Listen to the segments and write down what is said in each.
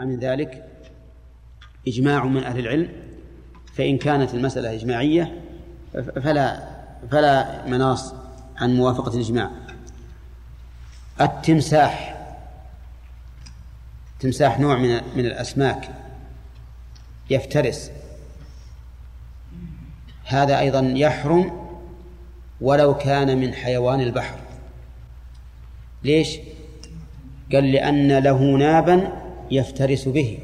من ذلك إجماع من أهل العلم فإن كانت المسألة إجماعية فلا فلا مناص عن موافقة الإجماع. التمساح تمساح نوع من من الأسماك يفترس. هذا أيضا يحرم ولو كان من حيوان البحر. ليش؟ قال لأن له نابا يفترس به.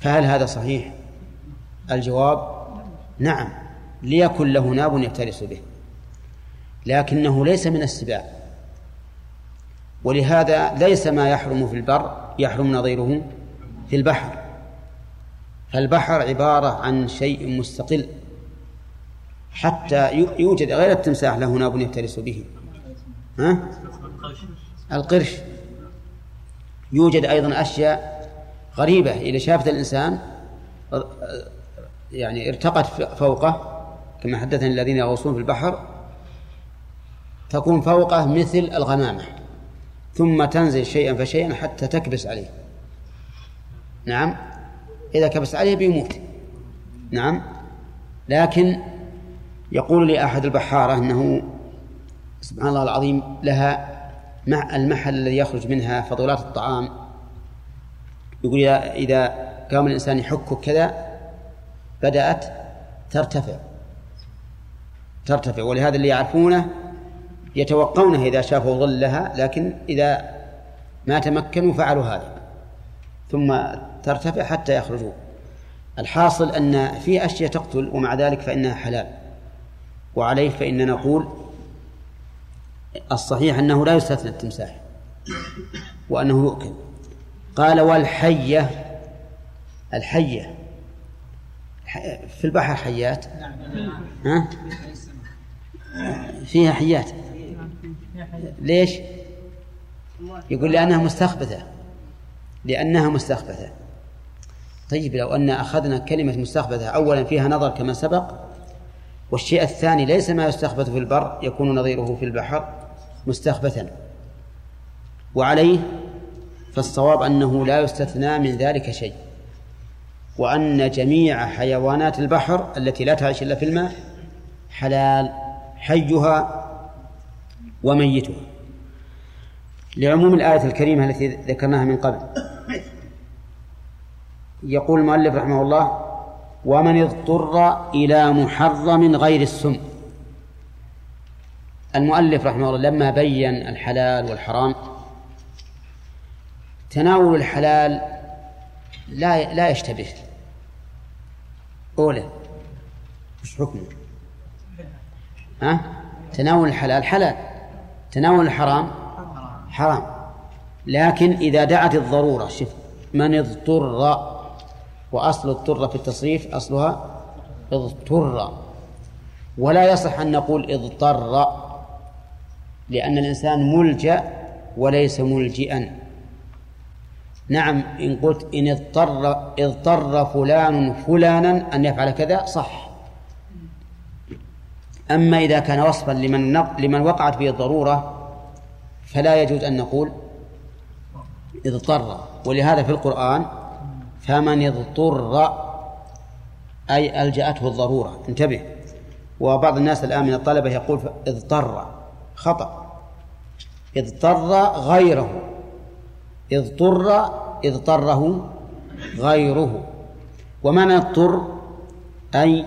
فهل هذا صحيح؟ الجواب نعم ليكن له ناب يفترس به. لكنه ليس من السباع. ولهذا ليس ما يحرم في البر يحرم نظيره في البحر. فالبحر عبارة عن شيء مستقل. حتى يوجد غير التمساح له ناب يفترس به. ها؟ القرش. يوجد أيضا أشياء غريبة إذا شافت الإنسان يعني ارتقت فوقه كما حدثني الذين يغوصون في البحر تكون فوقه مثل الغمامة ثم تنزل شيئا فشيئا حتى تكبس عليه. نعم؟ إذا كبس عليه بيموت. نعم؟ لكن يقول لي أحد البحارة أنه سبحان الله العظيم لها مع المحل الذي يخرج منها فضلات الطعام. يقول إذا قام الإنسان يحك كذا بدأت ترتفع. ترتفع. ولهذا اللي يعرفونه يتوقونه إذا شافوا ظلها لكن إذا ما تمكنوا فعلوا هذا. ثم ترتفع حتى يخرجوا. الحاصل أن في أشياء تقتل ومع ذلك فإنها حلال. وعليه فإننا نقول الصحيح أنه لا يستثنى التمساح وأنه يؤكل. قال والحية الحية. في البحر حيات؟ ها؟ فيها حيات. ليش؟ يقول لأنها مستخبثة. لأنها مستخبثة. طيب لو أن أخذنا كلمة مستخبثة أولا فيها نظر كما سبق والشيء الثاني ليس ما يستخبث في البر يكون نظيره في البحر. مستخبثا. وعليه فالصواب أنه لا يستثنى من ذلك شيء. وأن جميع حيوانات البحر التي لا تعيش إلا في الماء حلال حيها وميتها. لعموم الآية الكريمة التي ذكرناها من قبل. يقول المؤلف رحمه الله ومن اضطر إلى محرم غير السم المؤلف رحمه الله لما بين الحلال والحرام تناول الحلال لا لا يشتبه أولى وش حكمه؟ ها؟ تناول الحلال حلال تناول الحرام حرام لكن إذا دعت الضرورة شوف من اضطر وأصل اضطر في التصريف أصلها اضطر ولا يصح أن نقول اضطر لأن الإنسان ملجأ وليس ملجئا. نعم إن قلت إن اضطر اضطر فلان فلانا أن يفعل كذا صح. أما إذا كان وصفا لمن لمن وقعت به الضرورة فلا يجوز أن نقول اضطر. ولهذا في القرآن فمن اضطر أي ألجأته الضرورة. انتبه. وبعض الناس الآن من الطلبة يقول اضطر. خطأ. اضطر غيره. اضطر اضطره غيره. ومعنى اضطر؟ أي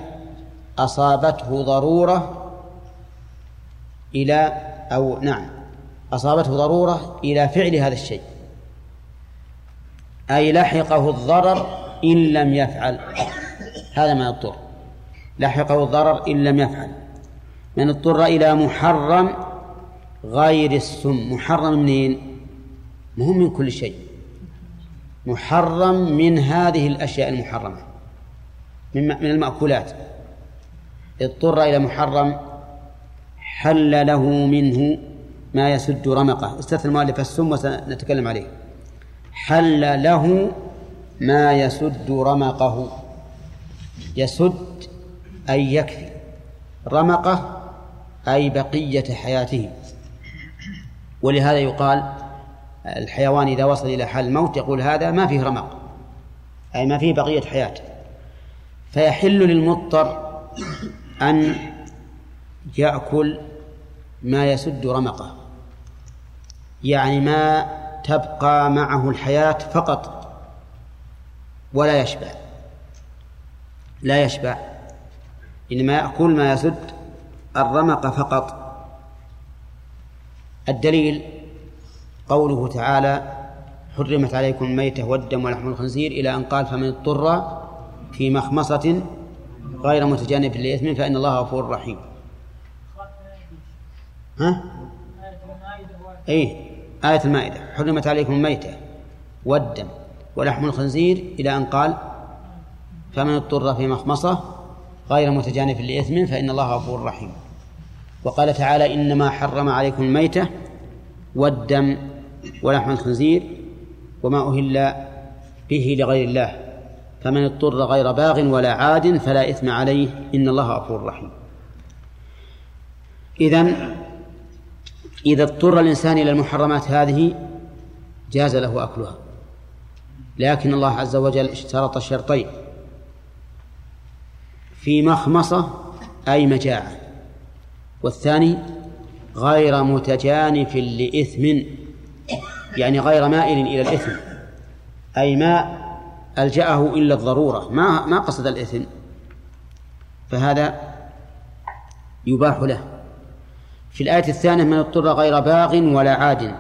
أصابته ضرورة إلى أو نعم أصابته ضرورة إلى فعل هذا الشيء. أي لحقه الضرر إن لم يفعل. هذا ما اضطر. لحقه الضرر إن لم يفعل. من اضطر إلى محرم غير السم. محرم منين؟ مهم من كل شيء. محرم من هذه الأشياء المحرمة. من من المأكولات. اضطر إلى محرم حل له منه ما يسد رمقه. استثنى المؤلف السم وسنتكلم عليه. حل له ما يسد رمقه. يسد أي يكفي. رمقه أي بقية حياته. ولهذا يقال الحيوان إذا وصل إلى حال الموت يقول هذا ما فيه رمق أي ما فيه بقية حياة. فيحل للمضطر أن يأكل ما يسد رمقه يعني ما تبقى معه الحياة فقط ولا يشبع. لا يشبع إنما يأكل ما يسد الرمق فقط. الدليل قوله تعالى حرمت عليكم الميتة والدم ولحم الخنزير إلى أن قال فمن اضطر في مخمصة غير متجانب لإثم فإن الله غفور رحيم ها؟ أي آية المائدة حرمت عليكم الميتة والدم ولحم الخنزير إلى أن قال فمن اضطر في مخمصة غير متجانف لإثم فإن الله غفور رحيم وقال تعالى إنما حرم عليكم الميتة والدم ولحم الخنزير وما أهل به لغير الله. فمن اضطر غير باغ ولا عاد فلا إثم عليه. إن الله غفور رحيم. إذن إذا اضطر الإنسان إلى المحرمات هذه جاز له أكلها. لكن الله عز وجل اشترط شرطين. في مخمصة أي مجاعة. والثاني غير متجانف لإثم يعني غير مائل إلى الإثم أي ما ألجأه إلا الضرورة ما ما قصد الإثم فهذا يباح له. في الآية الثانية من اضطر غير باغ ولا عاد.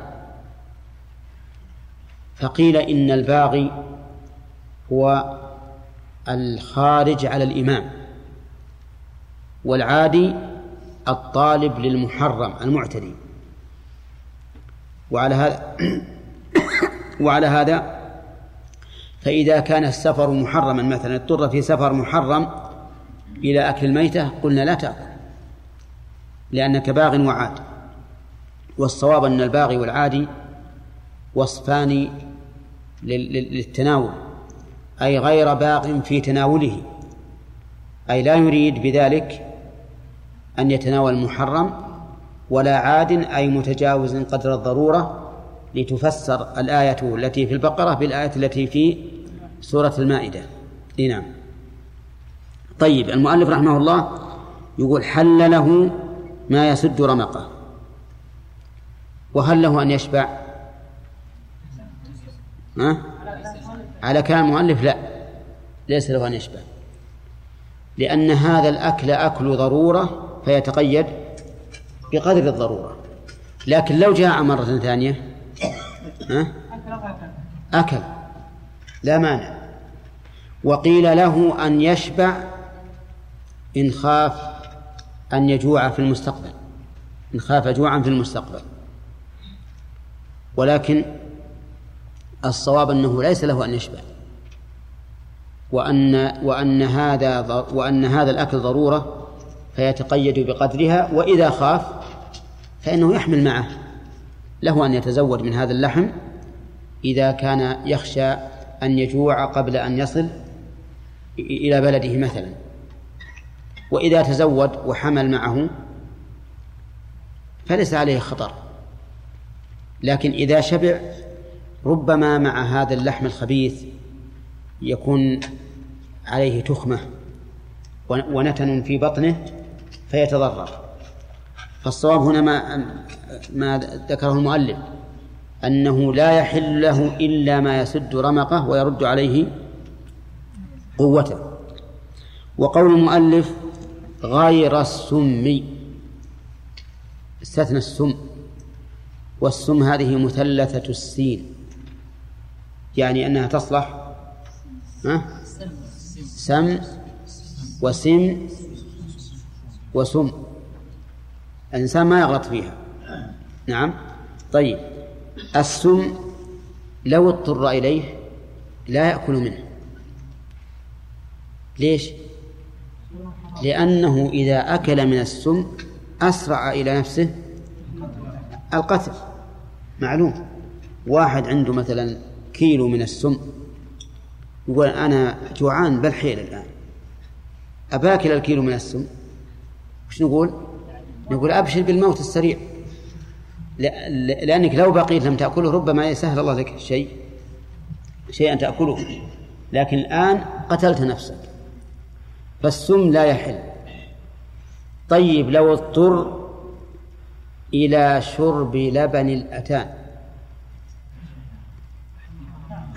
فقيل إن الباغي هو الخارج على الإمام والعادي الطالب للمحرم المعتدي. وعلى هذا وعلى هذا فإذا كان السفر محرما مثلا اضطر في سفر محرم إلى أكل الميتة قلنا لا تأكل لأنك باغ وعاد. والصواب أن الباغي والعادي وصفان للتناول أي غير باغ في تناوله أي لا يريد بذلك أن يتناول المحرم ولا عاد أي متجاوز قدر الضرورة لتفسر الآية التي في البقرة بالآية التي في سورة المائدة. نعم. طيب المؤلف رحمه الله يقول حل له ما يسد رمقه. وهل له أن يشبع؟ ها؟ على كلام المؤلف لا. ليس له أن يشبع. لأن هذا الأكل أكل ضرورة فيتقيد بقدر الضرورة. لكن لو جاء مرة ثانية ها؟ أكل. لا مانع. وقيل له أن يشبع إن خاف أن يجوع في المستقبل. إن خاف جوعا في المستقبل. ولكن الصواب أنه ليس له أن يشبع. وأن وأن هذا وأن هذا الأكل ضرورة. فيتقيد بقدرها وإذا خاف فإنه يحمل معه. له أن يتزود من هذا اللحم إذا كان يخشى أن يجوع قبل أن يصل إلى بلده مثلا. وإذا تزود وحمل معه فليس عليه خطر. لكن إذا شبع ربما مع هذا اللحم الخبيث يكون عليه تخمة ونتن في بطنه فيتضرر. فالصواب هنا ما ما ذكره المؤلف أنه لا يحل له إلا ما يسد رمقه ويرد عليه قوته. وقول المؤلف غير السم استثنى السم والسم هذه مثلثة السين يعني أنها تصلح ها؟ سم. وسم وسم. الإنسان ما يغلط فيها. نعم. طيب. السم لو اضطر إليه لا يأكل منه. ليش؟ لأنه إذا أكل من السم أسرع إلى نفسه القتل. معلوم. واحد عنده مثلا كيلو من السم يقول أنا جوعان بالحيل الآن. أباكل الكيلو من السم؟ وش نقول؟ نقول أبشر بالموت السريع. لأنك لو بقيت لم تأكله ربما يسهل الله لك شيء شيئا تأكله. لكن الآن قتلت نفسك. فالسم لا يحل. طيب لو اضطر إلى شرب لبن الأتان.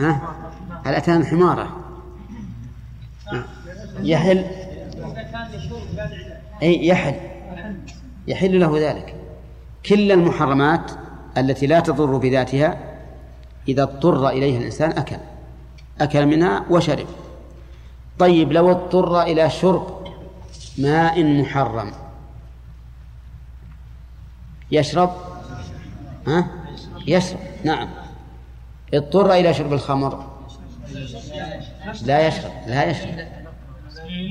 ها؟ الأتان حمارة. يحل. أي يحل. يحل له ذلك. كل المحرمات التي لا تضر بذاتها إذا اضطر إليها الإنسان أكل. أكل منها وشرب. طيب لو اضطر إلى شرب ماء محرم. يشرب؟ ها؟ يشرب. نعم. اضطر إلى شرب الخمر؟ لا يشرب. لا يشرب.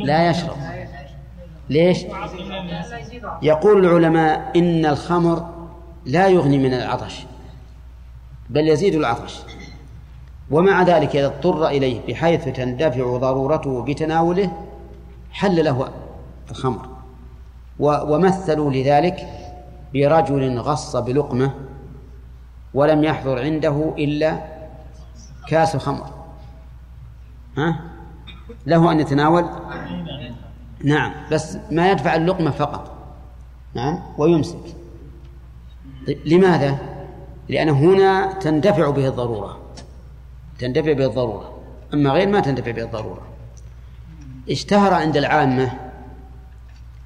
لا يشرب. ليش؟ يقول العلماء إن الخمر لا يغني من العطش بل يزيد العطش. ومع ذلك إذا اضطر إليه بحيث تندفع ضرورته بتناوله حل له الخمر. ومثلوا لذلك برجل غص بلقمة ولم يحضر عنده إلا كاس خمر ها؟ له أن يتناول؟ نعم. بس ما يدفع اللقمة فقط. نعم. ويمسك. طيب لماذا؟ لأن هنا تندفع به الضرورة. تندفع به الضرورة. أما غير ما تندفع به الضرورة. اشتهر عند العامة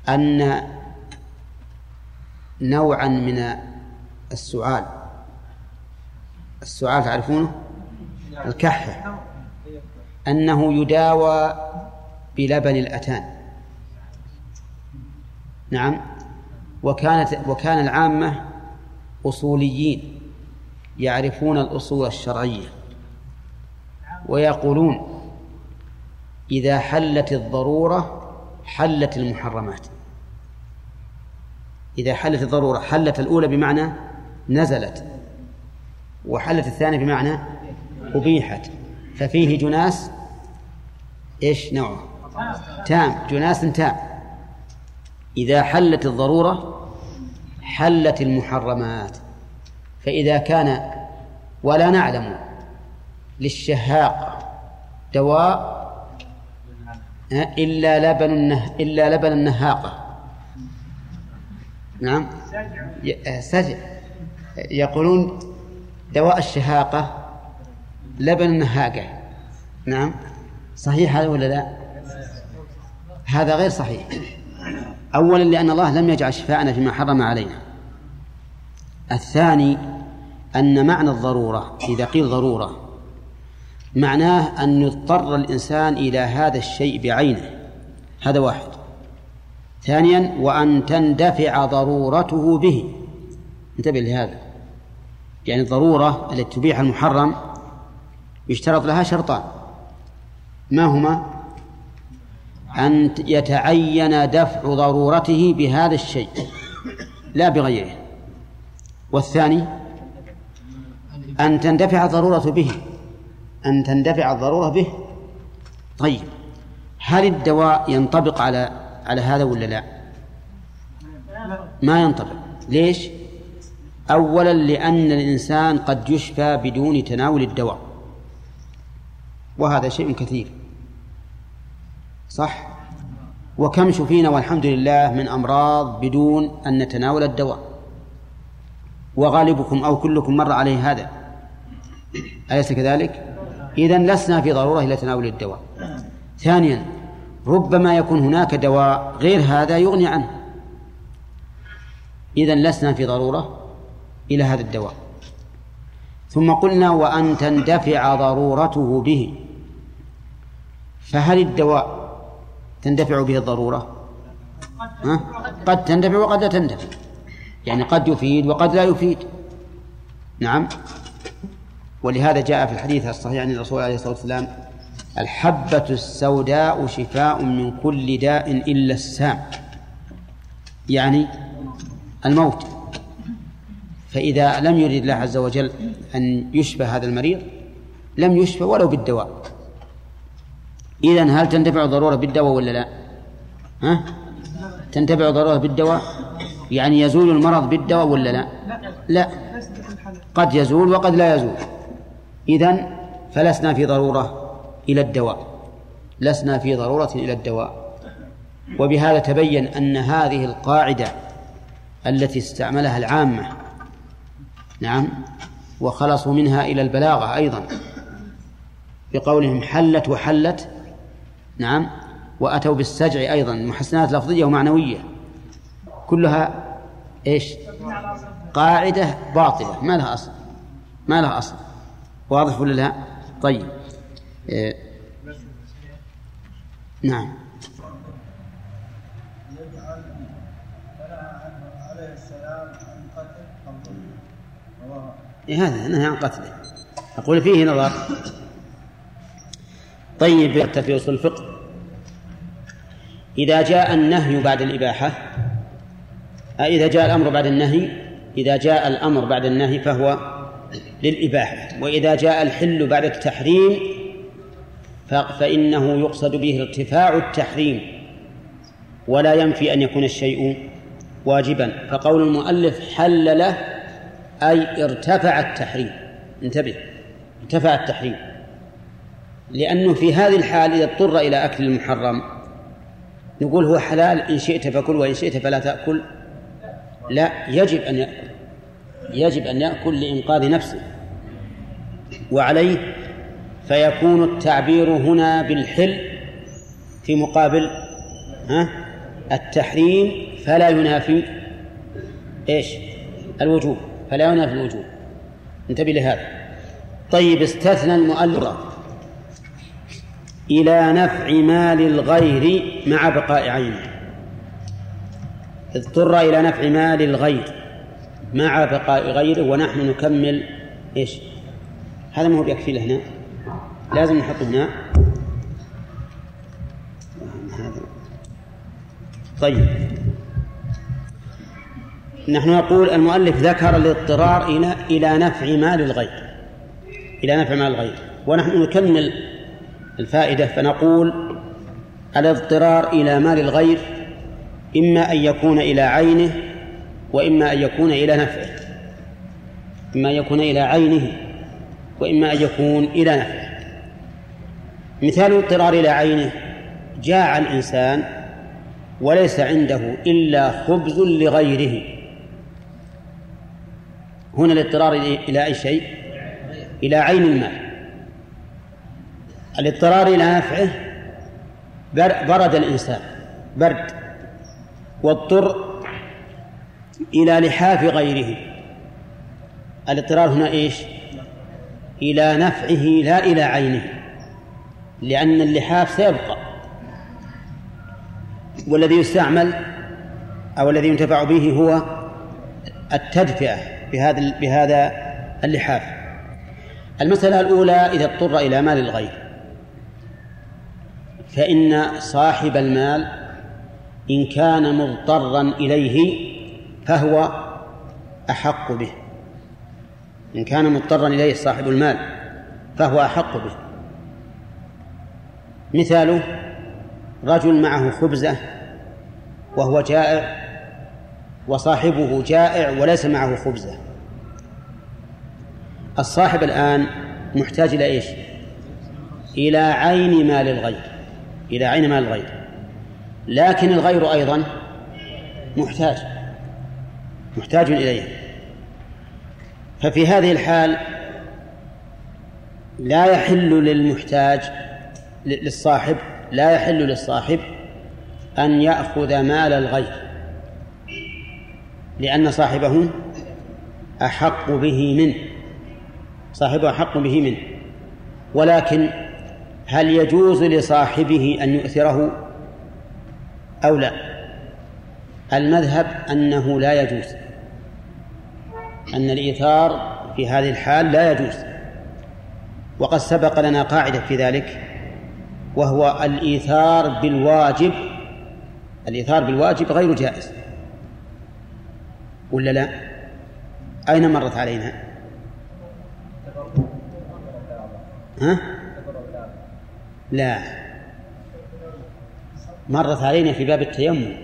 أن نوعا من السعال السعال تعرفونه؟ الكحة أنه يداوى بلبن الأتان. نعم. وكانت وكان العامة أصوليين يعرفون الأصول الشرعية ويقولون إذا حلت الضرورة حلت المحرمات. إذا حلت الضرورة حلت الأولى بمعنى نزلت وحلت الثانية بمعنى أبيحت. ففيه جناس إيش نوعه تام جناس تام. إذا حلت الضرورة حلت المحرمات. فإذا كان ولا نعلم للشهاق دواء إلا لبن النه إلا لبن النهاقة. نعم. سجع. يقولون دواء الشهاقة لبن النهاقة. نعم. صحيح هذا ولا لا؟ هذا غير صحيح. أولا لأن الله لم يجعل شفاءنا فيما حرم علينا. الثاني أن معنى الضرورة إذا قيل ضرورة معناه أن يضطر الإنسان إلى هذا الشيء بعينه. هذا واحد. ثانيا وأن تندفع ضرورته به. انتبه لهذا. يعني الضرورة التي تبيح المحرم يشترط لها شرطان. ما هما؟ أن يتعين دفع ضرورته بهذا الشيء لا بغيره. والثاني أن تندفع الضرورة به أن تندفع الضرورة به. طيب هل الدواء ينطبق على على هذا ولا لا؟ ما ينطبق. ليش؟ أولا لأن الإنسان قد يشفى بدون تناول الدواء وهذا شيء كثير. صح؟ وكم شفينا والحمد لله من أمراض بدون أن نتناول الدواء. وغالبكم أو كلكم مر عليه هذا. أليس كذلك؟ إذا لسنا في ضرورة إلى تناول الدواء. ثانيا ربما يكون هناك دواء غير هذا يغني عنه. إذا لسنا في ضرورة إلى هذا الدواء. ثم قلنا وأن تندفع ضرورته به. فهل الدواء تندفع به الضرورة. ها؟ قد تندفع وقد لا تندفع. يعني قد يفيد وقد لا يفيد. نعم. ولهذا جاء في الحديث الصحيح عن الرسول عليه الصلاة والسلام الحبة السوداء شفاء من كل داء إلا السام. يعني الموت. فإذا لم يرد الله عز وجل أن يشفى هذا المريض لم يشفى ولو بالدواء. إذا هل تنتفع الضرورة بالدواء ولا لا؟ ها؟ تنتفع الضرورة بالدواء؟ يعني يزول المرض بالدواء ولا لا لا قد يزول وقد لا يزول إذن فلسنا في ضرورة إلى الدواء لسنا في ضرورة إلى الدواء وبهذا تبين أن هذه القاعدة التي استعملها العامة نعم وخلصوا منها إلى البلاغة أيضا بقولهم حلت وحلت نعم. وأتوا بالسجع أيضا محسنات لفظية ومعنوية. كلها إيش؟ قاعدة باطلة. ما لها أصل. ما لها أصل. واضح ولا لا؟ طيب. إيه. نعم. إيه هذا نهي عن قتله. أقول فيه نظر. طيب حتى في أصول الفقه. إذا جاء النهي بعد الإباحة إذا جاء الأمر بعد النهي إذا جاء الأمر بعد النهي فهو للإباحة. وإذا جاء الحل بعد التحريم فإنه يقصد به ارتفاع التحريم ولا ينفي أن يكون الشيء واجبا. فقول المؤلف حل له أي ارتفع التحريم. انتبه ارتفع التحريم. لأنه في هذه الحال إذا اضطر إلى أكل المحرم نقول هو حلال إن شئت فكل وإن شئت فلا تأكل. لا يجب أن يأكل يجب أن يأكل لإنقاذ نفسه. وعليه فيكون التعبير هنا بالحل في مقابل ها التحريم فلا ينافي إيش؟ الوجوب فلا ينافي الوجوب. انتبه لهذا. طيب استثنى المؤلف. إلى نفع مال الغير مع بقاء عينه. اضطر إلى نفع مال الغير مع بقاء غيره ونحن نكمل إيش؟ هذا ما هو بيكفي له هنا لازم نحطه هنا. طيب. نحن نقول المؤلف ذكر الاضطرار إلى إلى نفع مال الغير. إلى نفع مال الغير. ونحن نكمل الفائدة فنقول الاضطرار إلى مال الغير إما أن يكون إلى عينه وإما أن يكون إلى نفعه. إما أن يكون إلى عينه وإما أن يكون إلى نفعه. مثال الاضطرار إلى عينه جاع الإنسان وليس عنده إلا خبز لغيره. هنا الاضطرار إلى أي شيء؟ إلى عين المال. الاضطرار إلى نفعه برد الإنسان برد واضطر إلى لحاف غيره. الاضطرار هنا إيش؟ إلى نفعه لا إلى عينه لأن اللحاف سيبقى. والذي يستعمل أو الذي ينتفع به هو التدفئة بهذا بهذا اللحاف. المسألة الأولى إذا اضطر إلى مال الغير. فإن صاحب المال إن كان مضطرا إليه فهو أحق به. إن كان مضطرا إليه صاحب المال فهو أحق به. مثاله رجل معه خبزة وهو جائع وصاحبه جائع وليس معه خبزة. الصاحب الآن محتاج إلى إيش؟ إلى عين مال الغير. إلى عين مال الغير؟ لكن الغير أيضا محتاج محتاج إليه. ففي هذه الحال لا يحل للمحتاج للصاحب لا يحل للصاحب أن يأخذ مال الغير لأن صاحبه أحق به منه صاحبه أحق به منه. ولكن هل يجوز لصاحبه أن يؤثره أو لا المذهب أنه لا يجوز أن الإيثار في هذه الحال لا يجوز وقد سبق لنا قاعدة في ذلك وهو الإيثار بالواجب الإيثار بالواجب غير جائز ولا لا؟ أين مرت علينا؟ ها؟ لا. مرت علينا في باب التيمم.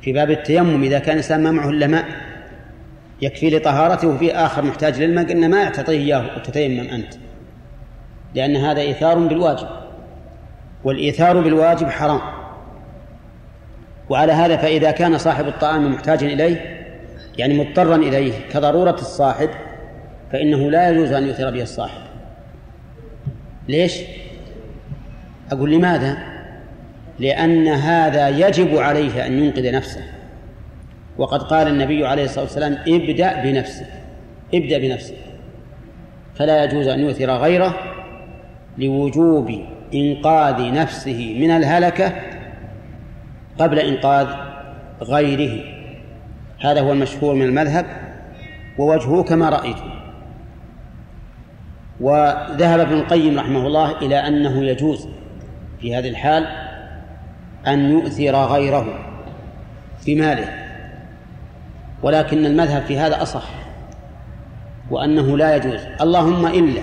في باب التيمم إذا كان الإنسان ما معه إلا ماء يكفي لطهارته وفي آخر محتاج للماء قلنا ما تعطيه إياه وتتيمم أنت. لأن هذا إيثار بالواجب والإيثار بالواجب حرام. وعلى هذا فإذا كان صاحب الطعام محتاجا إليه يعني مضطرا إليه كضرورة الصاحب فإنه لا يجوز أن يؤثر به الصاحب. ليش؟ أقول لماذا؟ لأن هذا يجب عليه أن ينقذ نفسه وقد قال النبي عليه الصلاة والسلام ابدأ بنفسك ابدأ بنفسك فلا يجوز أن يؤثر غيره لوجوب إنقاذ نفسه من الهلكة قبل إنقاذ غيره هذا هو المشهور من المذهب ووجهه كما رأيتم وذهب ابن القيم رحمه الله إلى أنه يجوز في هذه الحال أن يؤثر غيره بماله ولكن المذهب في هذا أصح وأنه لا يجوز. اللهم إلا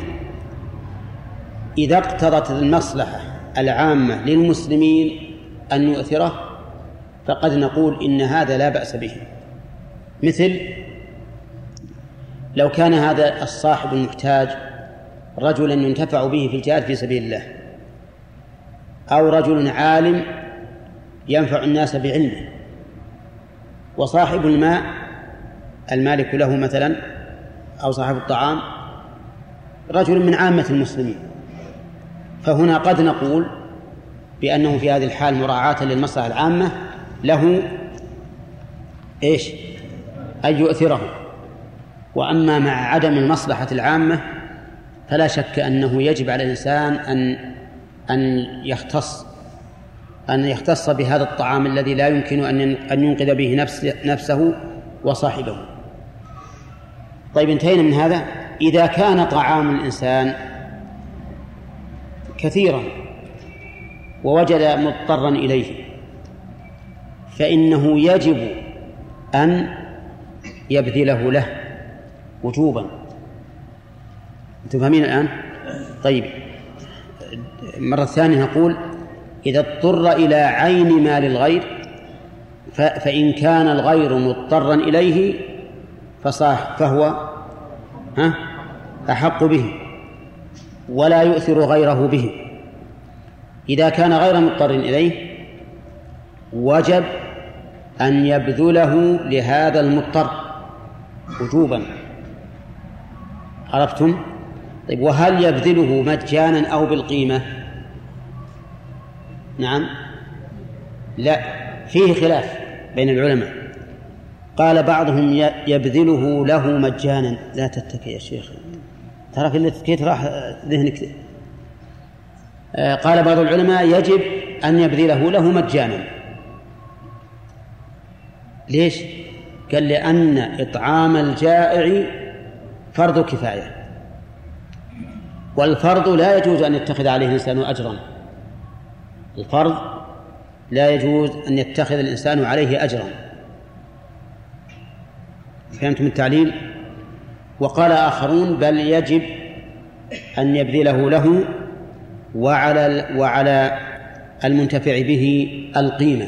إذا اقتضت المصلحة العامة للمسلمين أن يؤثره فقد نقول إن هذا لا بأس به. مثل لو كان هذا الصاحب المحتاج رجلا ينتفع به في الجهاد في سبيل الله أو رجل عالم ينفع الناس بعلمه وصاحب الماء المالك له مثلا أو صاحب الطعام رجل من عامة المسلمين فهنا قد نقول بأنه في هذه الحال مراعاة للمصلحة العامة له إيش؟ أن يؤثره وأما مع عدم المصلحة العامة فلا شك أنه يجب على الإنسان أن أن يختص أن يختص بهذا الطعام الذي لا يمكن أن أن ينقذ به نفس نفسه وصاحبه. طيب انتهينا من هذا إذا كان طعام الإنسان كثيرا ووجد مضطرا إليه فإنه يجب أن يبذله له وجوبا أنتم فاهمين الآن؟ طيب مرة ثانية نقول إذا اضطر إلى عين مال الغير فإن كان الغير مضطرا إليه فصاح فهو ها أحق به ولا يؤثر غيره به إذا كان غير مضطر إليه وجب أن يبذله لهذا المضطر وجوبا عرفتم؟ طيب. وهل يبذله مجانا أو بالقيمة؟ نعم. لا فيه خلاف بين العلماء. قال بعضهم يبذله له مجانا. لا تتكي يا شيخ. ترى في اللي راح ذهنك؟ آه، قال بعض العلماء يجب أن يبذله له مجانا. ليش؟ قال لأن إطعام الجائع فرض كفاية. والفرض لا يجوز أن يتخذ عليه الإنسان أجرا. الفرض لا يجوز أن يتخذ الإنسان عليه أجرا. فهمتم التعليل؟ وقال آخرون بل يجب أن يبذله له وعلى وعلى المنتفع به القيمة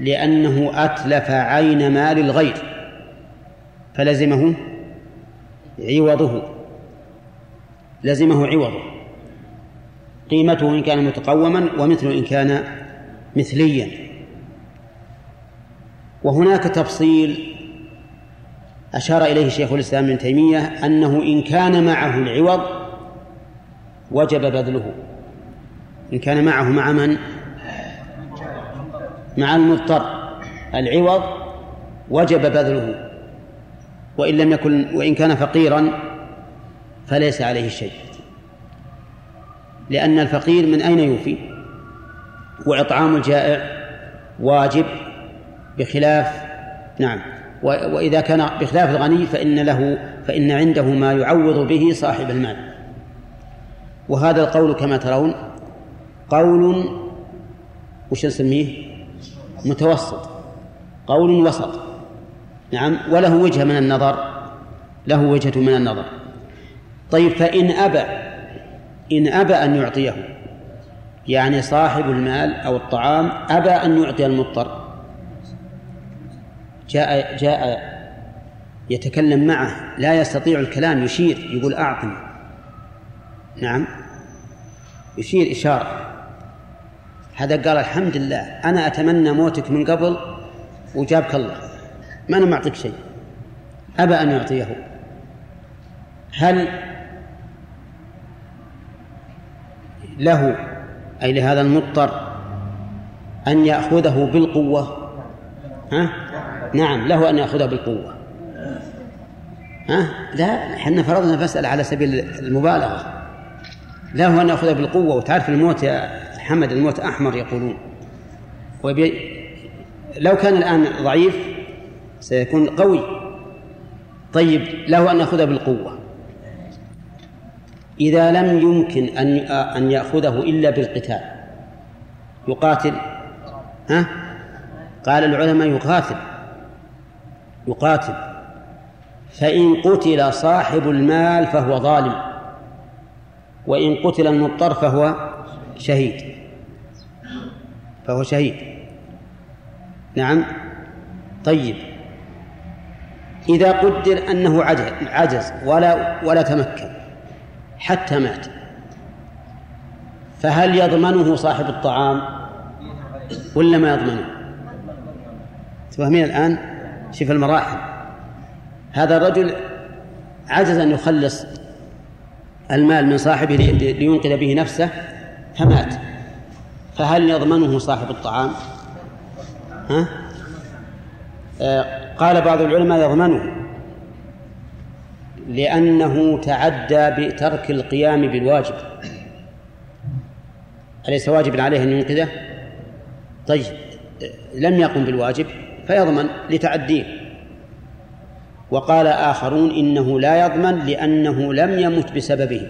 لأنه أتلف عين مال الغير فلزمه عوضه. لزمه عوضه. قيمته إن كان متقوما ومثله إن كان مثليا. وهناك تفصيل أشار إليه شيخ الإسلام ابن تيمية أنه إن كان معه العوض وجب بذله. إن كان معه مع من؟ مع المضطر. العوض وجب بذله. وإن لم يكن وإن كان فقيرا فليس عليه شيء. لأن الفقير من أين يوفي؟ وإطعام الجائع واجب بخلاف نعم وإذا كان بخلاف الغني فإن له فإن عنده ما يعوض به صاحب المال. وهذا القول كما ترون قول وش نسميه؟ متوسط. قول وسط. نعم وله وجهة من النظر له وجهة من النظر. طيب فإن أبى إن أبى أن يعطيه يعني صاحب المال أو الطعام أبى أن يعطي المضطر. جاء جاء يتكلم معه لا يستطيع الكلام يشير يقول أعطني. نعم يشير إشارة. هذا قال الحمد لله أنا أتمنى موتك من قبل وجابك الله. ما أنا معطيك شيء أبى أن يعطيه. هل له أي لهذا المضطر أن يأخذه بالقوة. ها؟ نعم له أن يأخذه بالقوة. ها؟ لا إحنا فرضنا المسألة على سبيل المبالغة. له أن يأخذه بالقوة. وتعرف الموت يا حمد الموت أحمر يقولون. وبي... لو كان الآن ضعيف سيكون قوي. طيب له أن يأخذه بالقوة. إذا لم يمكن أن أن يأخذه إلا بالقتال. يقاتل. ها؟ قال العلماء يقاتل. يقاتل. فإن قتل صاحب المال فهو ظالم. وإن قتل المضطر فهو شهيد. فهو شهيد. نعم. طيب. إذا قدر أنه عجز, ولا ولا تمكن. حتى مات. فهل يضمنه صاحب الطعام ولا ما يضمنه؟ تفهمين الآن؟ شوف المراحل. هذا الرجل عجز أن يخلص المال من صاحبه لينقذ به نفسه فمات. فهل يضمنه صاحب الطعام؟ ها؟ آه قال بعض العلماء يضمنه. لأنه تعدى بترك القيام بالواجب. أليس واجب عليه أن ينقذه؟ طيب لم يقم بالواجب فيضمن لتعديه. وقال آخرون إنه لا يضمن لأنه لم يمت بسببه.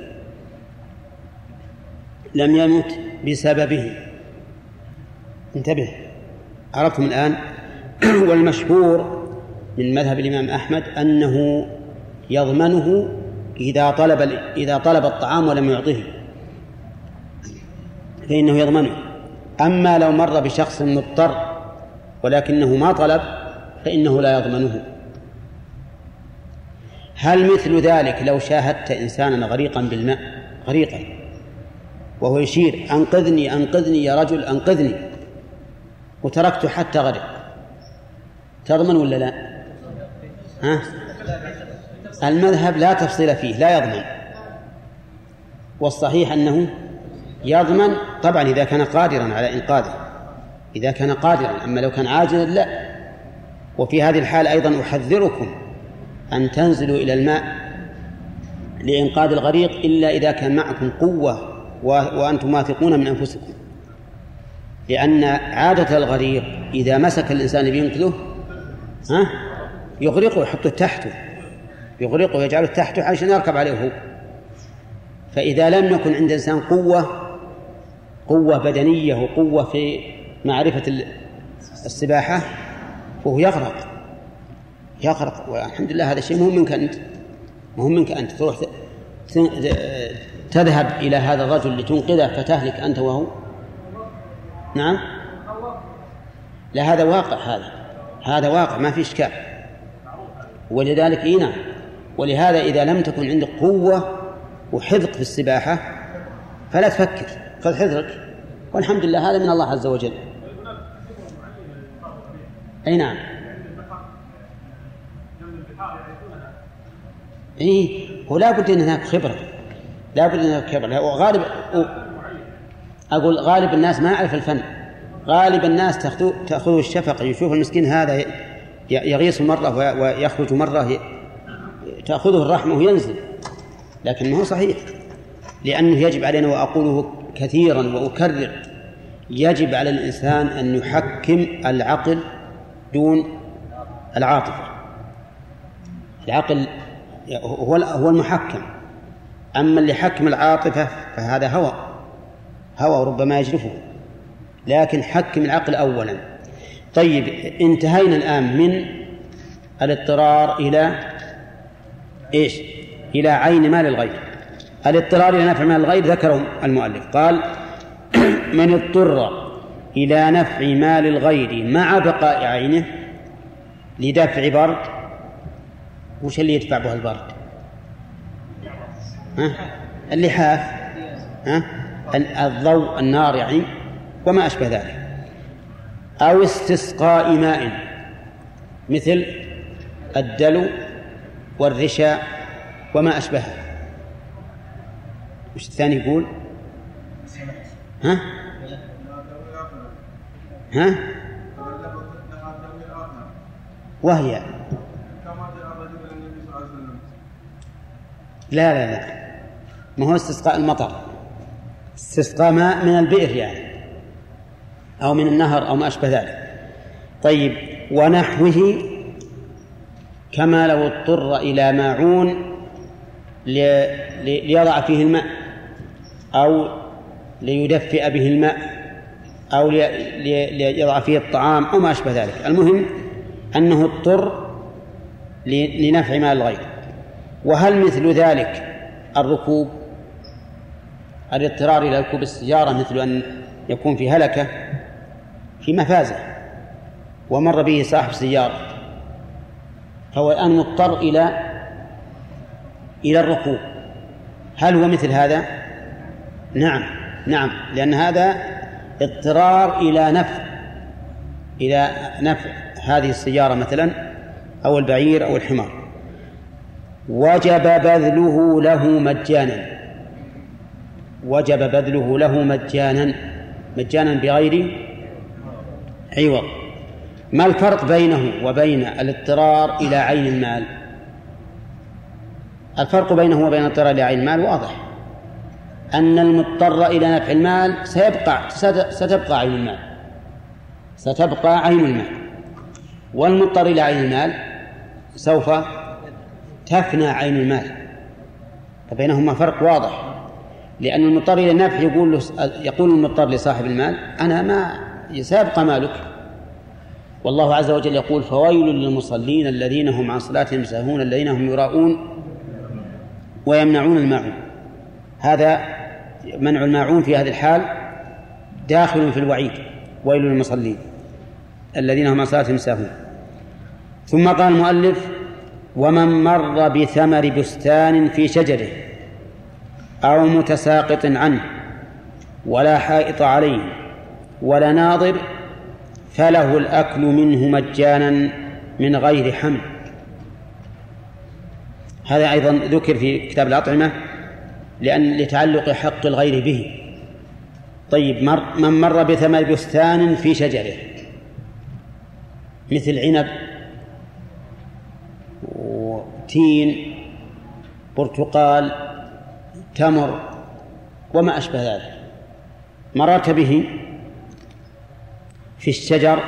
لم يمت بسببه. انتبه عرفتم الآن؟ والمشهور من مذهب الإمام أحمد أنه يضمنه إذا طلب إذا طلب الطعام ولم يعطه فإنه يضمنه. أما لو مر بشخص مضطر ولكنه ما طلب فإنه لا يضمنه. هل مثل ذلك لو شاهدت إنسانا غريقا بالماء؟ غريقا. وهو يشير أنقذني أنقذني يا رجل أنقذني. وتركته حتى غرق تضمن ولا لا؟ ها؟ المذهب لا تفصيل فيه لا يضمن. والصحيح أنه يضمن طبعا إذا كان قادرا على إنقاذه. إذا كان قادرا أما لو كان عاجلا لا. وفي هذه الحال أيضا أحذركم أن تنزلوا إلى الماء لإنقاذ الغريق إلا إذا كان معكم قوة وأنتم واثقون من أنفسكم. لأن عادة الغريق إذا مسك الإنسان بينقذه ها يغرقه ويحطه تحته. يغرقه ويجعله تحته عشان يركب عليه هو. فإذا لم يكن عند الإنسان قوة قوة بدنية وقوة في معرفة السباحة فهو يغرق. يغرق والحمد لله هذا شيء مهم منك أنت. مهم منك أنت. تروح تذهب إلى هذا الرجل لتنقذه فتهلك أنت وهو. نعم؟ لا هذا واقع هذا. هذا واقع ما في إشكال. ولذلك إيه نعم. ولهذا إذا لم تكن عندك قوة وحذق في السباحة فلا تفكر خذ حذرك. والحمد لله هذا من الله عز وجل. أي نعم. إيه ولا بد أن هناك خبرة. لا بد أن هناك خبرة. وغالب أقول غالب الناس ما يعرف الفن. غالب الناس تأخذ الشفقة يشوف المسكين هذا يغيص مرة ويخرج مرة تأخذه الرحمة وينزل لكنه صحيح لأنه يجب علينا وأقوله كثيرا وأكرر يجب على الإنسان أن يحكم العقل دون العاطفة. العقل هو هو المحكم. أما اللي حكم العاطفة فهذا هوى هوى ربما يجرفه. لكن حكم العقل أولا. طيب انتهينا الآن من الاضطرار إلى إيش؟ إلى عين مال الغير الاضطرار إلى نفع مال الغير ذكره المؤلف. قال من اضطر إلى نفع مال الغير مع بقاء عينه لدفع برد وش اللي يدفع به البرد؟ ها؟ اللحاف. ها؟ الضوء النار يعني وما أشبه ذلك. أو استسقاء ماء مثل الدلو والرشا وما أشبهه وش الثاني يقول؟ ها؟ ها؟ وهي. لا لا لا. ما هو استسقاء المطر. استسقاء ماء من البئر يعني. أو من النهر أو ما أشبه ذلك. طيب ونحوه كما لو اضطر إلى ماعون ليضع فيه الماء أو ليدفئ به الماء أو ليضع فيه الطعام أو ما أشبه ذلك. المهم أنه اضطر لنفع مال الغير. وهل مثل ذلك الركوب؟ الاضطرار إلى ركوب السيارة مثل أن يكون في هلكة في مفازة ومر به صاحب سيارة فهو الآن مضطر إلى إلى الركوب هل هو مثل هذا؟ نعم نعم لأن هذا اضطرار إلى نفع إلى نفع هذه السيارة مثلا أو البعير أو الحمار. وجب بذله له مجانا. وجب بذله له مجانا مجانا بغير عوض. ما الفرق بينه وبين الاضطرار إلى عين المال؟ الفرق بينه وبين الاضطرار إلى عين المال واضح. أن المضطر إلى نفع المال سيبقى ستبقى عين المال. ستبقى عين المال. والمضطر إلى عين المال سوف تفنى عين المال. فبينهما فرق واضح. لأن المضطر إلى النفع يقول له يقول المضطر لصاحب المال أنا ما سيبقى مالك. والله عز وجل يقول فويل للمصلين الذين هم عن صلاتهم ساهون الذين هم يراءون ويمنعون الماعون. هذا منع الماعون في هذه الحال داخل في الوعيد ويل للمصلين الذين هم عن صلاتهم ساهون. ثم قال المؤلف ومن مر بثمر بستان في شجره أو متساقط عنه ولا حائط عليه ولا ناظر فله الأكل منه مجانا من غير حمل. هذا أيضا ذكر في كتاب الأطعمة لأن لتعلق حق الغير به. طيب مر من مر بثمر بستان في شجره مثل عنب وتين برتقال تمر وما أشبه ذلك. مررت به في الشجر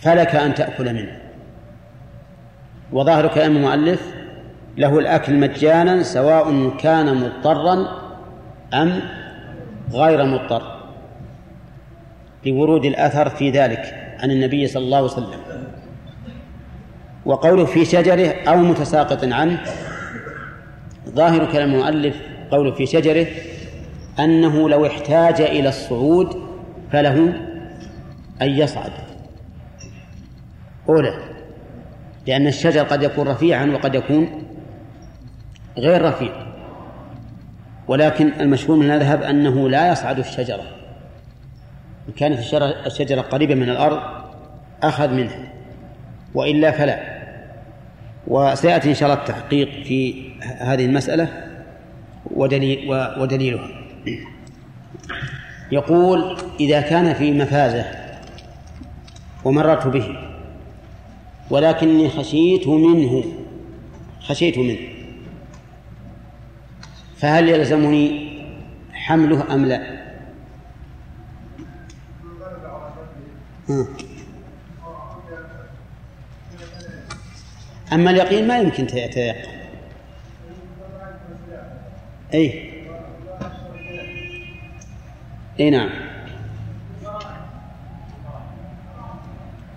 فلك أن تأكل منه. وظاهر كلام المؤلف له الأكل مجانا سواء كان مضطرا أم غير مضطر لورود الأثر في ذلك عن النبي صلى الله عليه وسلم. وقوله في شجره أو متساقط عنه ظاهر كلام المؤلف قوله في شجره أنه لو احتاج إلى الصعود فله أن يصعد. أولى لأن الشجر قد يكون رفيعا وقد يكون غير رفيع. ولكن المشهور من المذهب أنه لا يصعد الشجرة. إن كانت الشجرة قريبة من الأرض أخذ منها. وإلا فلا. وسيأتي إن شاء الله التحقيق في هذه المسألة ودليل ودليلها. يقول إذا كان في مفازة ومررت به. ولكني خشيت منه. خشيت منه. فهل يلزمني حمله أم لا؟ أما اليقين ما يمكن يتيقن أي. أي نعم.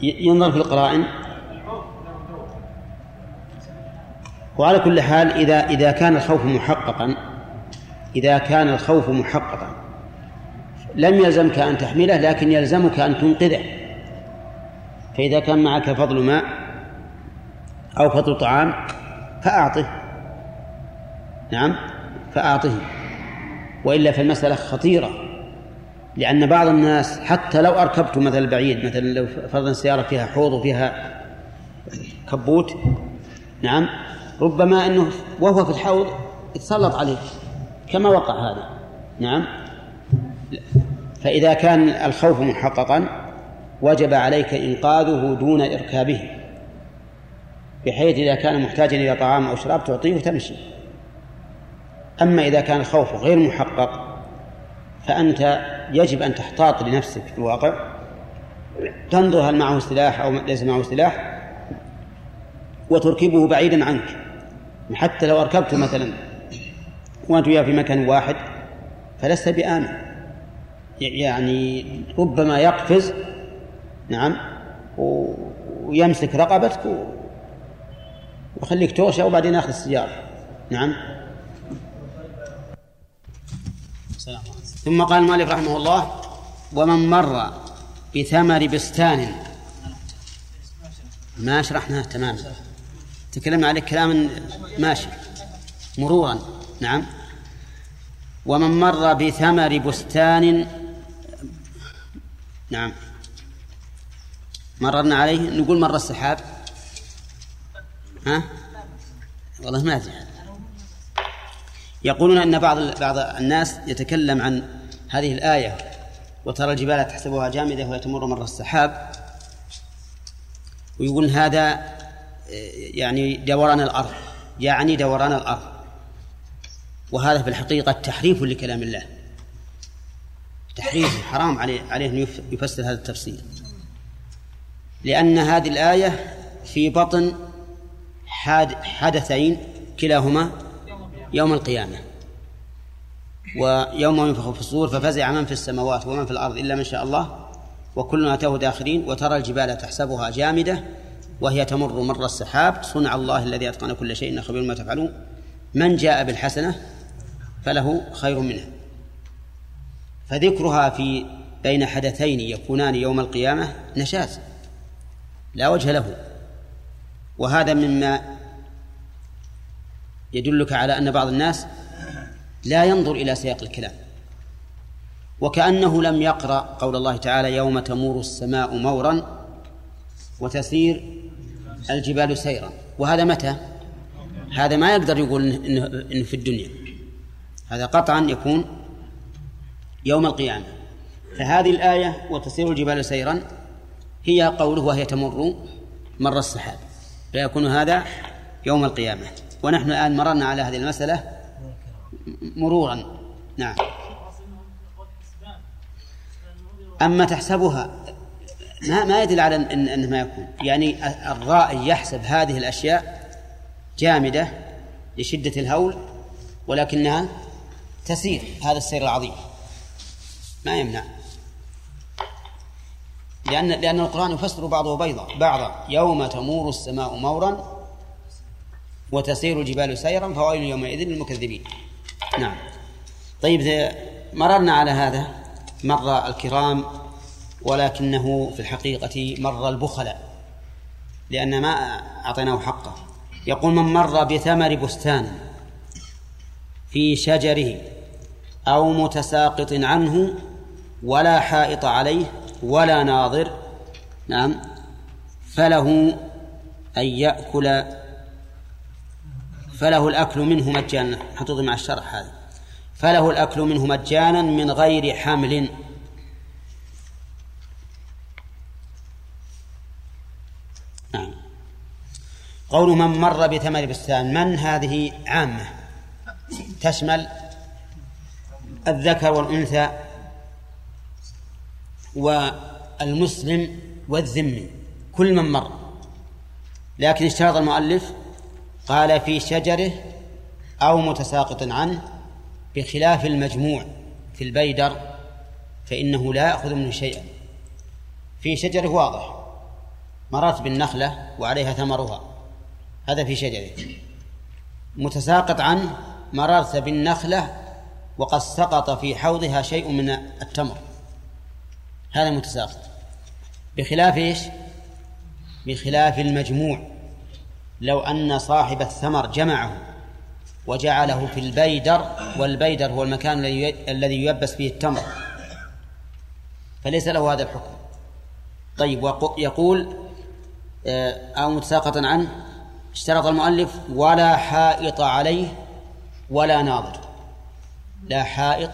ينظر في القرائن. وعلى كل حال إذا إذا كان الخوف محققا إذا كان الخوف محققا لم يلزمك أن تحمله لكن يلزمك أن تنقذه. فإذا كان معك فضل ماء أو فضل طعام فأعطه. نعم فأعطه. وإلا فالمسألة خطيرة. لأن بعض الناس حتى لو أركبت مثلا البعيد مثلا لو فرضا سيارة فيها حوض وفيها كبوت نعم ربما أنه وهو في الحوض يتسلط عليه كما وقع هذا نعم. فإذا كان الخوف محققا وجب عليك إنقاذه دون إركابه بحيث إذا كان محتاجا إلى طعام أو شراب تعطيه وتمشي. أما إذا كان الخوف غير محقق فأنت يجب أن تحتاط لنفسك في الواقع. تنظر هل معه سلاح أو ليس معه سلاح وتركبه بعيدا عنك. حتى لو أركبته مثلا وأنت وياه في مكان واحد فلست بآمن. يعني ربما يقفز نعم ويمسك رقبتك ويخليك توشى وبعدين ياخذ السيارة. نعم. ثم قال المؤلف رحمه الله ومن مر بثمر بستان ما شرحناه تماما. تكلمنا عليه كلام ماشي مرورا نعم. ومن مر بثمر بستان نعم. مررنا عليه نقول مر السحاب. ها؟ والله ما أدري. يقولون أن بعض بعض الناس يتكلم عن هذه الآية وترى الجبال تحسبها جامدة وهي تمر مر السحاب ويقول هذا يعني دوران الأرض يعني دوران الأرض. وهذا في الحقيقة تحريف لكلام الله. تحريف حرام عليه عليه أن يفسر هذا التفسير. لأن هذه الآية في بطن حدثين كلاهما يوم القيامة. ويوم ينفخ في الصور ففزع من في السماوات ومن في الأرض إلا من شاء الله. وكلنا أتاه داخلين وترى الجبال تحسبها جامدة وهي تمر مر السحاب. صنع الله الذي أتقن كل شيء خبير ما تفعلون. من جاء بالحسنة فله خير منها. فذكرها في بين حدثين يكونان يوم القيامة نشاز. لا وجه له. وهذا مما يدلك على أن بعض الناس لا ينظر إلى سياق الكلام وكأنه لم يقرأ قول الله تعالى يوم تمور السماء مورا وتسير الجبال سيرا. وهذا متى؟ هذا ما يقدر يقول إنه, إنه في الدنيا. هذا قطعا يكون يوم القيامة. فهذه الآية وتسير الجبال سيرا هي قوله وهي تمر مر السحاب فيكون هذا يوم القيامة. ونحن الآن مررنا على هذه المسألة مرورا. نعم. أما تحسبها ما ما يدل على إن أنه ما يكون. يعني الرائي يحسب هذه الأشياء جامدة لشدة الهول ولكنها تسير. هذا السير العظيم. ما يمنع. لأن لأن القرآن يفسر بعضه بيضا بعضا. يوم تمور السماء مورا وتسير الجبال سيرا فويل يومئذ للمكذبين. نعم. طيب مررنا على هذا مر الكرام ولكنه في الحقيقة مر البخلاء لأن ما أعطيناه حقه. يقول من مر بثمر بستان في شجره أو متساقط عنه ولا حائط عليه ولا ناظر نعم فله أن يأكل فله الأكل منه مجانا. حطوط مع الشرح هذا. فله الأكل منه مجانا من غير حمل. نعم. قول من مر بثمر بستان من هذه عامة؟ تشمل الذكر والأنثى والمسلم والذمي. كل من مر. لكن اشترط المؤلف قال في شجره أو متساقط عنه بخلاف المجموع في البيدر فإنه لا يأخذ منه شيئا. في شجره واضح. مررت بالنخلة وعليها ثمرها. هذا في شجره. متساقط عنه مررت بالنخلة وقد سقط في حوضها شيء من التمر. هذا متساقط. بخلاف إيش؟ بخلاف المجموع. لو أن صاحب الثمر جمعه وجعله في البيدر والبيدر هو المكان الذي يلبس فيه التمر. فليس له هذا الحكم. طيب يقول آه، أو متساقطا عنه اشترط المؤلف ولا حائط عليه ولا ناظر. لا حائط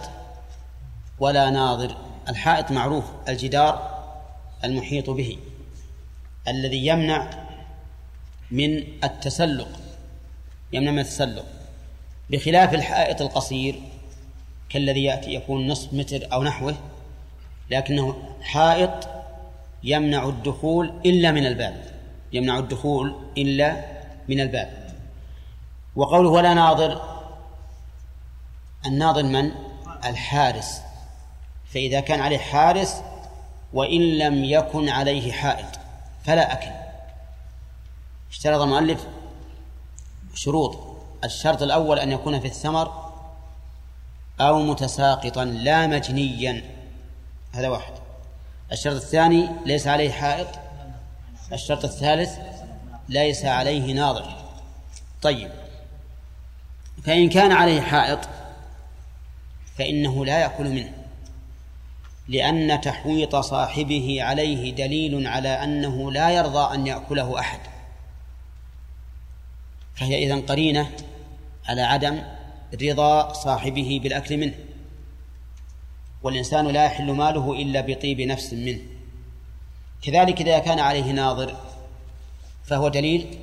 ولا ناظر. الحائط معروف الجدار المحيط به الذي يمنع من التسلق يمنع من التسلق. بخلاف الحائط القصير كالذي يأتي يكون نصف متر أو نحوه لكنه حائط يمنع الدخول إلا من الباب يمنع الدخول إلا من الباب. وقوله ولا ناظر الناظر من؟ الحارس. فإذا كان عليه حارس وإن لم يكن عليه حائط فلا أكل. اشترط المؤلف شروط الشرط الأول أن يكون في الثمر أو متساقطا لا مجنيا. هذا واحد. الشرط الثاني ليس عليه حائط. الشرط الثالث ليس عليه ناظر طيب. فإن كان عليه حائط فإنه لا يأكل منه لأن تحويط صاحبه عليه دليل على أنه لا يرضى أن يأكله أحد. فهي إذن قرينة على عدم رضا صاحبه بالأكل منه. والإنسان لا يحل ماله إلا بطيب نفس منه. كذلك إذا كان عليه ناظر فهو دليل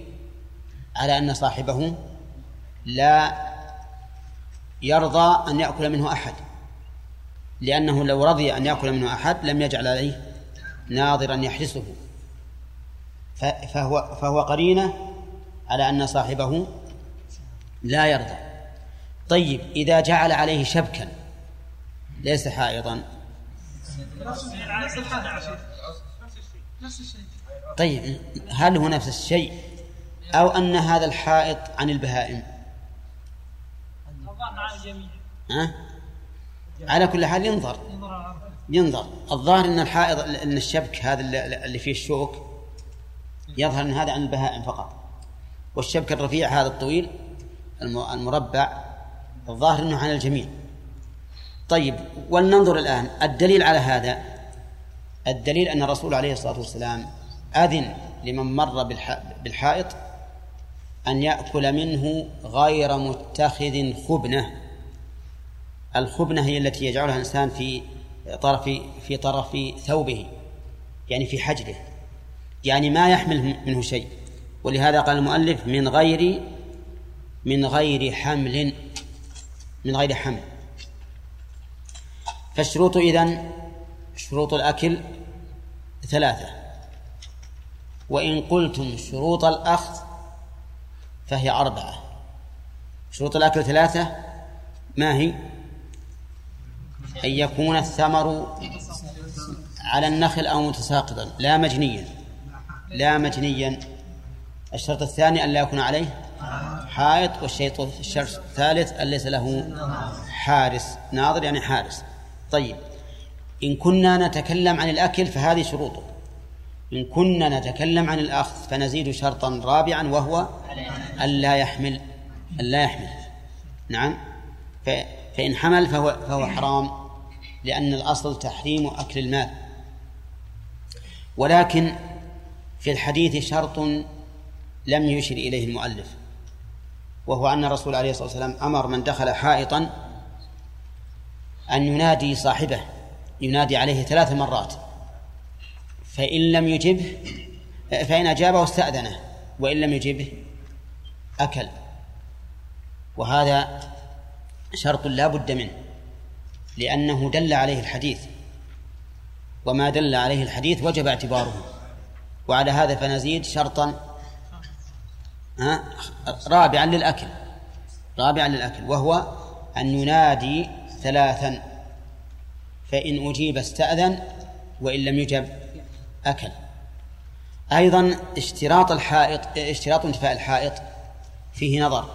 على أن صاحبه لا يرضى أن يأكل منه أحد. لأنه لو رضي أن يأكل منه أحد لم يجعل عليه ناظرا يحرسه فهو فهو قرينة على أن صاحبه لا يرضى. طيب إذا جعل عليه شبكا ليس حائضا. طيب هل هو نفس الشيء؟ أو أن هذا الحائط عن البهائم؟ ها؟ على كل حال ينظر. ينظر. الظاهر أن الحائط أن الشبك هذا اللي فيه الشوك يظهر أن هذا عن البهائم فقط. والشبك الرفيع هذا الطويل المربع الظاهر أنه عن الجميع. طيب ولننظر الآن الدليل على هذا. الدليل أن الرسول عليه الصلاة والسلام أذن لمن مر بالحائط أن يأكل منه غير متخذ خبنة. الخبنة هي التي يجعلها الإنسان في طرف في طرف ثوبه يعني في حجره يعني ما يحمل منه شيء. ولهذا قال المؤلف من غير من غير حمل من غير حمل. فالشروط إذن شروط الأكل ثلاثة. وإن قلتم شروط الأخذ فهي أربعة. شروط الأكل ثلاثة. ما هي؟ أن يكون الثمر على النخل أو متساقطا. لا مجنيا. لا مجنيا. الشرط الثاني أن لا يكون عليه حائط والشيط الشرط الثالث أن ليس له حارس ناظر يعني حارس. طيب إن كنا نتكلم عن الأكل فهذه شروطه. إن كنا نتكلم عن الأخذ فنزيد شرطا رابعا وهو ألا يحمل ألا يحمل. نعم؟ فإن حمل فهو فهو حرام لأن الأصل تحريم أكل المال. ولكن في الحديث شرط لم يشر إليه المؤلف وهو أن الرسول عليه الصلاة والسلام أمر من دخل حائطا أن ينادي صاحبه ينادي عليه ثلاث مرات فإن لم يجبه فإن أجابه استأذنه وإن لم يجبه أكل. وهذا شرط لا بد منه لأنه دل عليه الحديث. وما دل عليه الحديث وجب اعتباره. وعلى هذا فنزيد شرطا رابعا للأكل. رابعا للأكل وهو أن ينادي ثلاثا. فإن أجيب استأذن وإن لم يجب أكل. أيضا اشتراط الحائط اشتراط انتفاء الحائط فيه نظر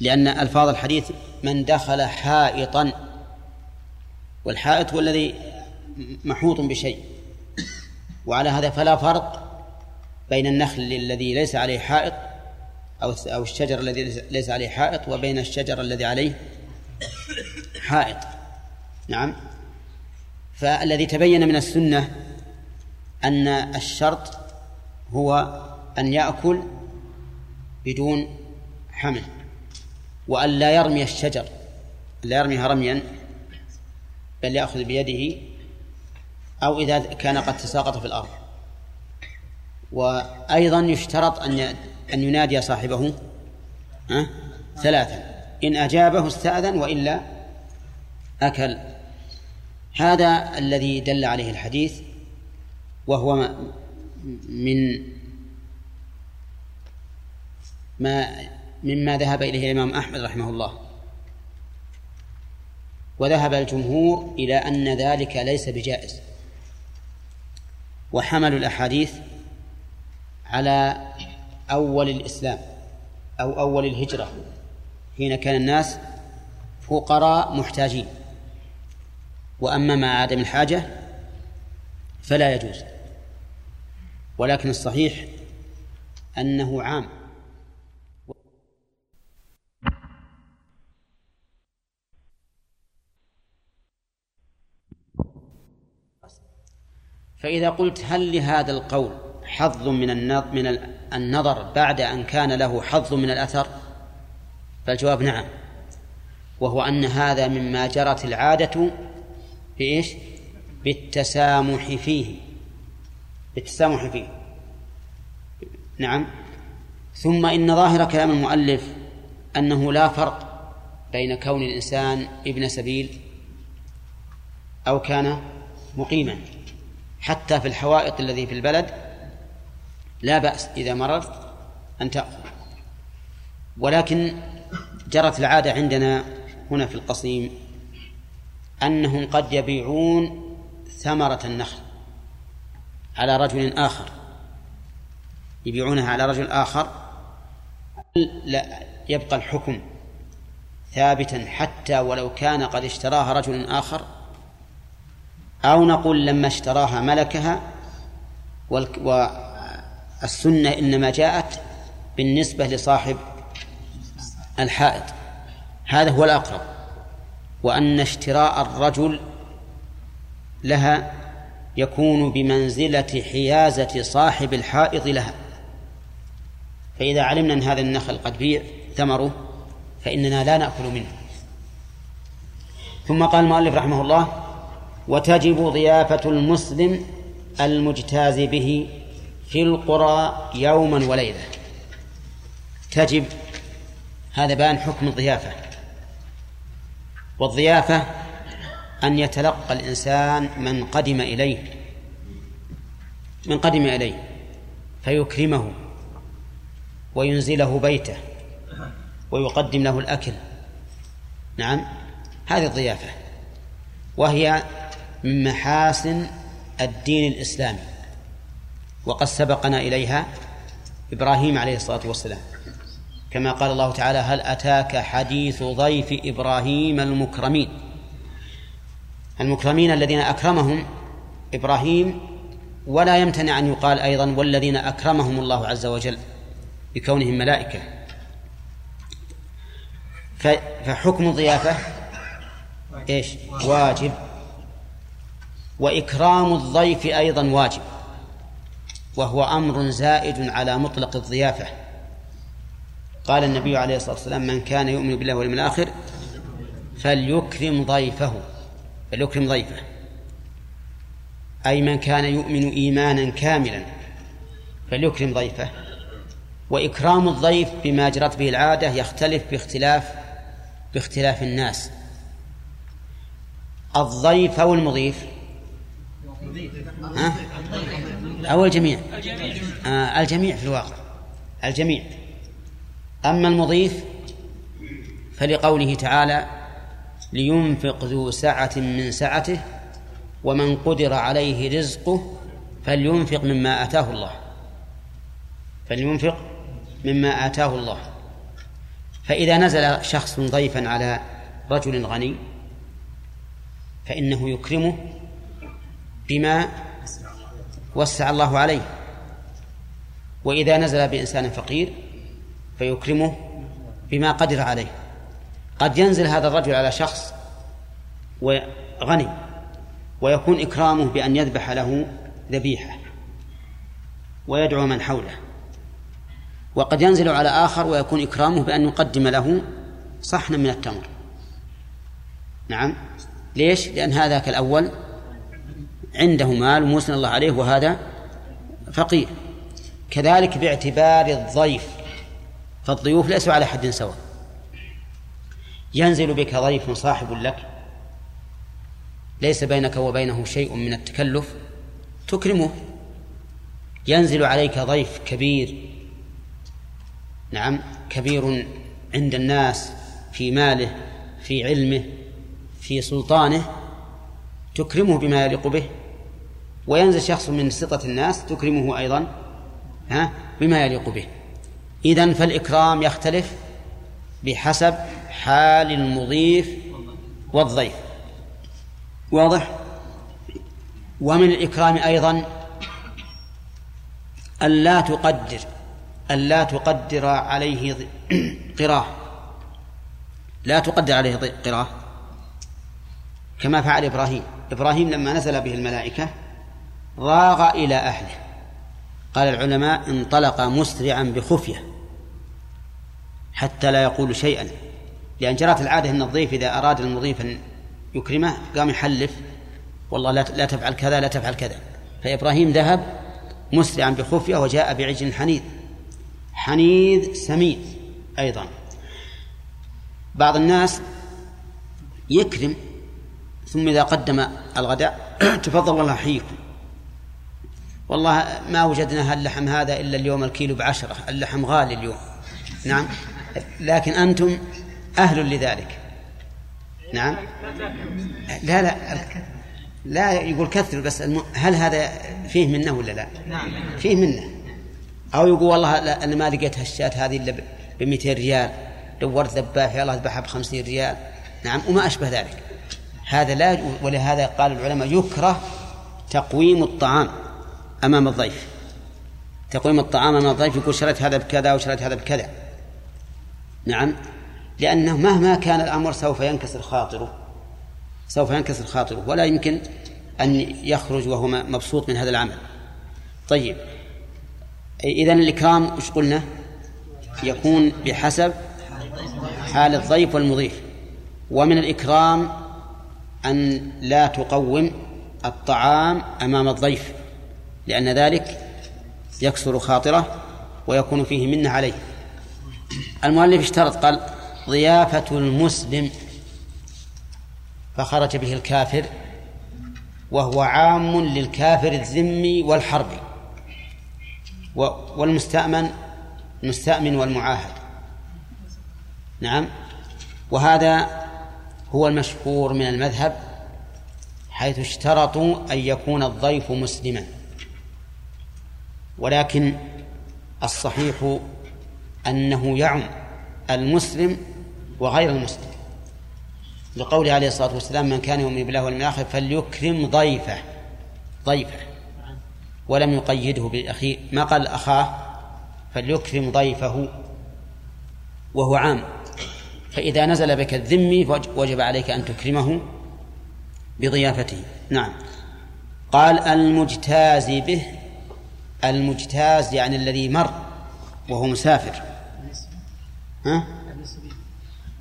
لأن ألفاظ الحديث من دخل حائطا والحائط هو الذي محوط بشيء وعلى هذا فلا فرق بين النخل الذي ليس عليه حائط أو أو الشجر الذي ليس عليه حائط وبين الشجر الذي عليه حائط. نعم. فالذي تبين من السنة أن الشرط هو أن يأكل بدون حمل وأن لا يرمي الشجر لا يرميها رميا بل يأخذ بيده أو إذا كان قد تساقط في الأرض. وأيضا يشترط أن أن ينادي صاحبه ثلاثا. إن أجابه استأذن وإلا أكل. هذا الذي دل عليه الحديث وهو من ما مما ذهب إليه الإمام أحمد رحمه الله. وذهب الجمهور إلى أن ذلك ليس بجائز. وحملوا الأحاديث على أول الإسلام أو أول الهجرة حين كان الناس فقراء محتاجين. وأما مع عدم الحاجة فلا يجوز. ولكن الصحيح أنه عام. فإذا قلت هل لهذا القول حظ من من النظر بعد أن كان له حظ من الأثر؟ فالجواب نعم. وهو أن هذا مما جرت العادة بإيش؟ بالتسامح فيه. بالتسامح فيه. نعم. ثم إن ظاهر كلام المؤلف أنه لا فرق بين كون الإنسان ابن سبيل أو كان مقيما حتى في الحوائط الذي في البلد لا بأس إذا مررت أن تأخذ. ولكن جرت العادة عندنا هنا في القصيم أنهم قد يبيعون ثمرة النخل على رجل آخر. يبيعونها على رجل آخر لا يبقى الحكم ثابتا حتى ولو كان قد اشتراها رجل آخر أو نقول لما اشتراها ملكها والسنة إنما جاءت بالنسبة لصاحب الحائط. هذا هو الأقرب وأن اشتراء الرجل لها يكون بمنزلة حيازة صاحب الحائط لها. فإذا علمنا أن هذا النخل قد بيع ثمره فإننا لا نأكل منه. ثم قال المؤلف رحمه الله وتجب ضيافة المسلم المجتاز به في القرى يوما وليلة. تجب هذا بان حكم الضيافة. والضيافة أن يتلقى الإنسان من قدم إليه من قدم إليه فيكرمه وينزله بيته ويقدم له الأكل. نعم هذه الضيافة. وهي من محاسن الدين الإسلامي. وقد سبقنا إليها إبراهيم عليه الصلاة والسلام. كما قال الله تعالى هل أتاك حديث ضيف إبراهيم المكرمين؟ المكرمين الذين أكرمهم إبراهيم ولا يمتنع أن يقال أيضا والذين أكرمهم الله عز وجل بكونهم ملائكة. فحكم الضيافة إيش؟ واجب. وإكرام الضيف أيضا واجب. وهو أمر زائد على مطلق الضيافة. قال النبي عليه الصلاة والسلام من كان يؤمن بالله واليوم الآخر فليكرم ضيفه. فليكرم ضيفه. أي من كان يؤمن إيمانا كاملا فليكرم ضيفه. وإكرام الضيف بما جرت به العادة يختلف باختلاف باختلاف الناس. الضيف أو المضيف ها؟ أو الجميع. آه الجميع في الواقع. الجميع. أما المضيف فلقوله تعالى لينفق ذو سعة من سعته ومن قدر عليه رزقه فلينفق مما آتاه الله. فلينفق مما آتاه الله. فإذا نزل شخص ضيفا على رجل غني فإنه يكرمه بما وسع الله عليه. وإذا نزل بإنسان فقير فيكرمه بما قدر عليه. قد ينزل هذا الرجل على شخص وغني ويكون إكرامه بأن يذبح له ذبيحة ويدعو من حوله. وقد ينزل على آخر ويكون إكرامه بأن يقدم له صحنا من التمر. نعم. ليش؟ لأن هذاك الأول عنده مال وموسن الله عليه وهذا فقير. كذلك باعتبار الضيف فالضيوف ليسوا على حد سواء. ينزل بك ضيف صاحب لك ليس بينك وبينه شيء من التكلف تكرمه. ينزل عليك ضيف كبير نعم كبير عند الناس في ماله في علمه في سلطانه تكرمه بما يليق به. وينزل شخص من سطة الناس تكرمه أيضا ها بما يليق به. إذن فالإكرام يختلف بحسب حال المضيف والضيف. واضح؟ ومن الإكرام أيضا ألا تقدر ألا تقدر عليه قراه لا تقدر عليه قراه كما فعل إبراهيم. إبراهيم لما نزل به الملائكة راغ إلى أهله. قال العلماء انطلق مسرعا بخفية حتى لا يقول شيئا لأن جرت العادة أن الضيف إذا أراد المضيف أن يكرمه قام يحلف والله لا تفعل كذا لا تفعل كذا. فإبراهيم ذهب مسرعا بخفية وجاء بعجل حنيذ. حنيذ سمين أيضا. بعض الناس يكرم ثم إذا قدم الغداء تفضل الله حيكم والله ما وجدنا اللحم هذا إلا اليوم الكيلو بعشرة. اللحم غالي اليوم. نعم. لكن أنتم أهل لذلك. نعم. لا لا. لا يقول كثر بس هل هذا فيه منه ولا لا؟ فيه منه. أو يقول والله أنا ما لقيت هالشاة هذه إلا ب 200 ريال. دورت ذباح يا الله اذبحها ب 50 ريال. نعم وما أشبه ذلك. هذا لا ولهذا قال العلماء يكره تقويم الطعام. أمام الضيف. تقويم الطعام أمام الضيف؟ يقول شريت هذا بكذا وشريت هذا بكذا. نعم. لأنه مهما كان الأمر سوف ينكسر خاطره سوف ينكسر خاطره ولا يمكن أن يخرج وهو مبسوط من هذا العمل. طيب. إذا الإكرام وش قلنا؟ يكون بحسب حال الضيف والمضيف. ومن الإكرام أن لا تقوم الطعام أمام الضيف. لأن ذلك يكسر خاطره ويكون فيه منة عليه. المؤلف اشترط قال ضيافة المسلم فخرج به الكافر وهو عام للكافر الذمي والحربي والمستأمن المستأمن والمعاهد. نعم. وهذا هو المشهور من المذهب حيث اشترطوا أن يكون الضيف مسلما. ولكن الصحيح أنه يعم المسلم وغير المسلم. لقوله عليه الصلاة والسلام من كان يؤمن بالله واليوم الآخر فليكرم ضيفه. ضيفه. ولم يقيده بالأخير ما قال أخاه؟ فليكرم ضيفه. وهو عام. فإذا نزل بك الذمي وجب عليك أن تكرمه بضيافته. نعم. قال المجتاز به المجتاز يعني الذي مر وهو مسافر. ها؟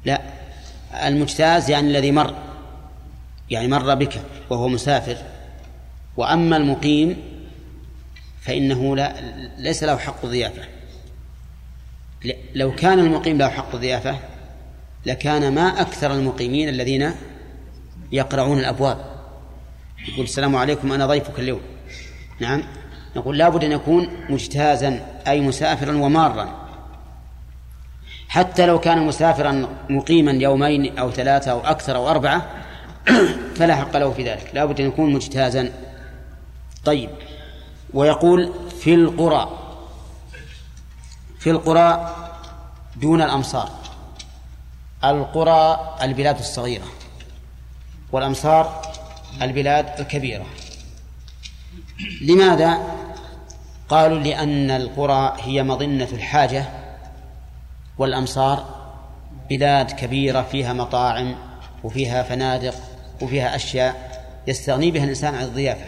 لا. المجتاز يعني الذي مر. يعني مر بك وهو مسافر. وأما المقيم فإنه لا ليس له حق الضيافة. لو كان المقيم له حق الضيافة لكان ما أكثر المقيمين الذين يقرعون الأبواب. يقول السلام عليكم أنا ضيفك اليوم. نعم. نقول لابد أن يكون مجتازا أي مسافرا ومارا. حتى لو كان مسافرا مقيما يومين أو ثلاثة أو أكثر أو أربعة فلا حق له في ذلك. لابد أن يكون مجتازا. طيب. ويقول في القرى في القرى دون الأمصار. القرى البلاد الصغيرة والأمصار البلاد الكبيرة. لماذا؟ قالوا لأن القرى هي مظنة الحاجة والأمصار بلاد كبيرة فيها مطاعم وفيها فنادق وفيها أشياء يستغني بها الإنسان عن الضيافة.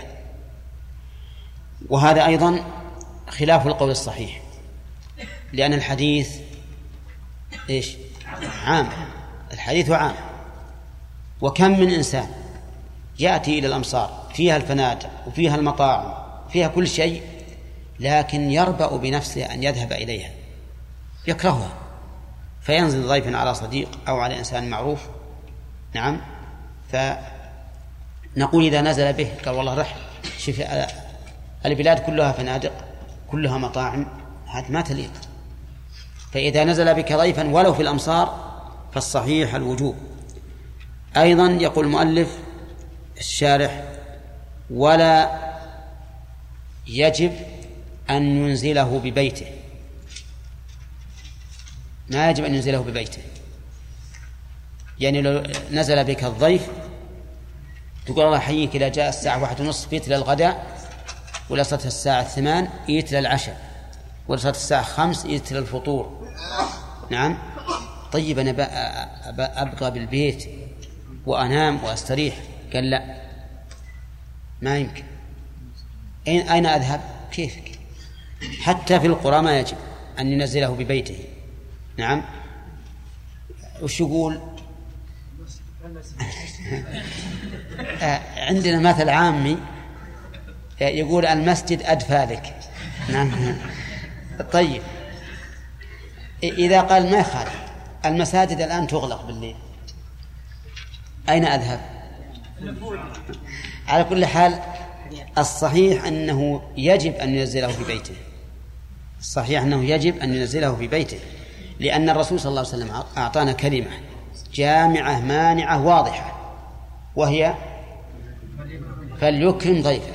وهذا أيضا خلاف القول الصحيح لأن الحديث إيش؟ عام الحديث عام. وكم من إنسان يأتي إلى الأمصار؟ فيها الفنادق وفيها المطاعم فيها كل شيء لكن يربأ بنفسه أن يذهب إليها. يكرهها. فينزل ضيفا على صديق أو على إنسان معروف. نعم. فنقول إذا نزل به قال والله رح شوف البلاد كلها فنادق كلها مطاعم. هذه ما تليق. فإذا نزل بك ضيفا ولو في الأمصار فالصحيح الوجوب. أيضا يقول المؤلف الشارح ولا يجب أن ينزله ببيته. ما يجب أن ينزله ببيته. يعني لو نزل بك الضيف تقول الله يحييك إذا جاء الساعة واحد ونصف للغداء ولا صلت الساعة ثمان للعشاء ولا صلت الساعة خمس جيت للفطور نعم. طيب أنا أبقى بالبيت وأنام وأستريح. قال لا. ما يمكن. أين أذهب؟ كيفك؟ حتى في القرى ما يجب أن ينزله ببيته. نعم. وش يقول؟ عندنا مثل عامي يقول المسجد أدفى لك. نعم. طيب. إذا قال ما يخالف؟ المساجد الآن تغلق بالليل. أين أذهب؟ على كل حال الصحيح أنه يجب أن ينزله في بيته الصحيح أنه يجب أن ينزله في بيته لأن الرسول صلى الله عليه وسلم أعطانا كلمة جامعة مانعة واضحة وهي فليكرم ضيفه.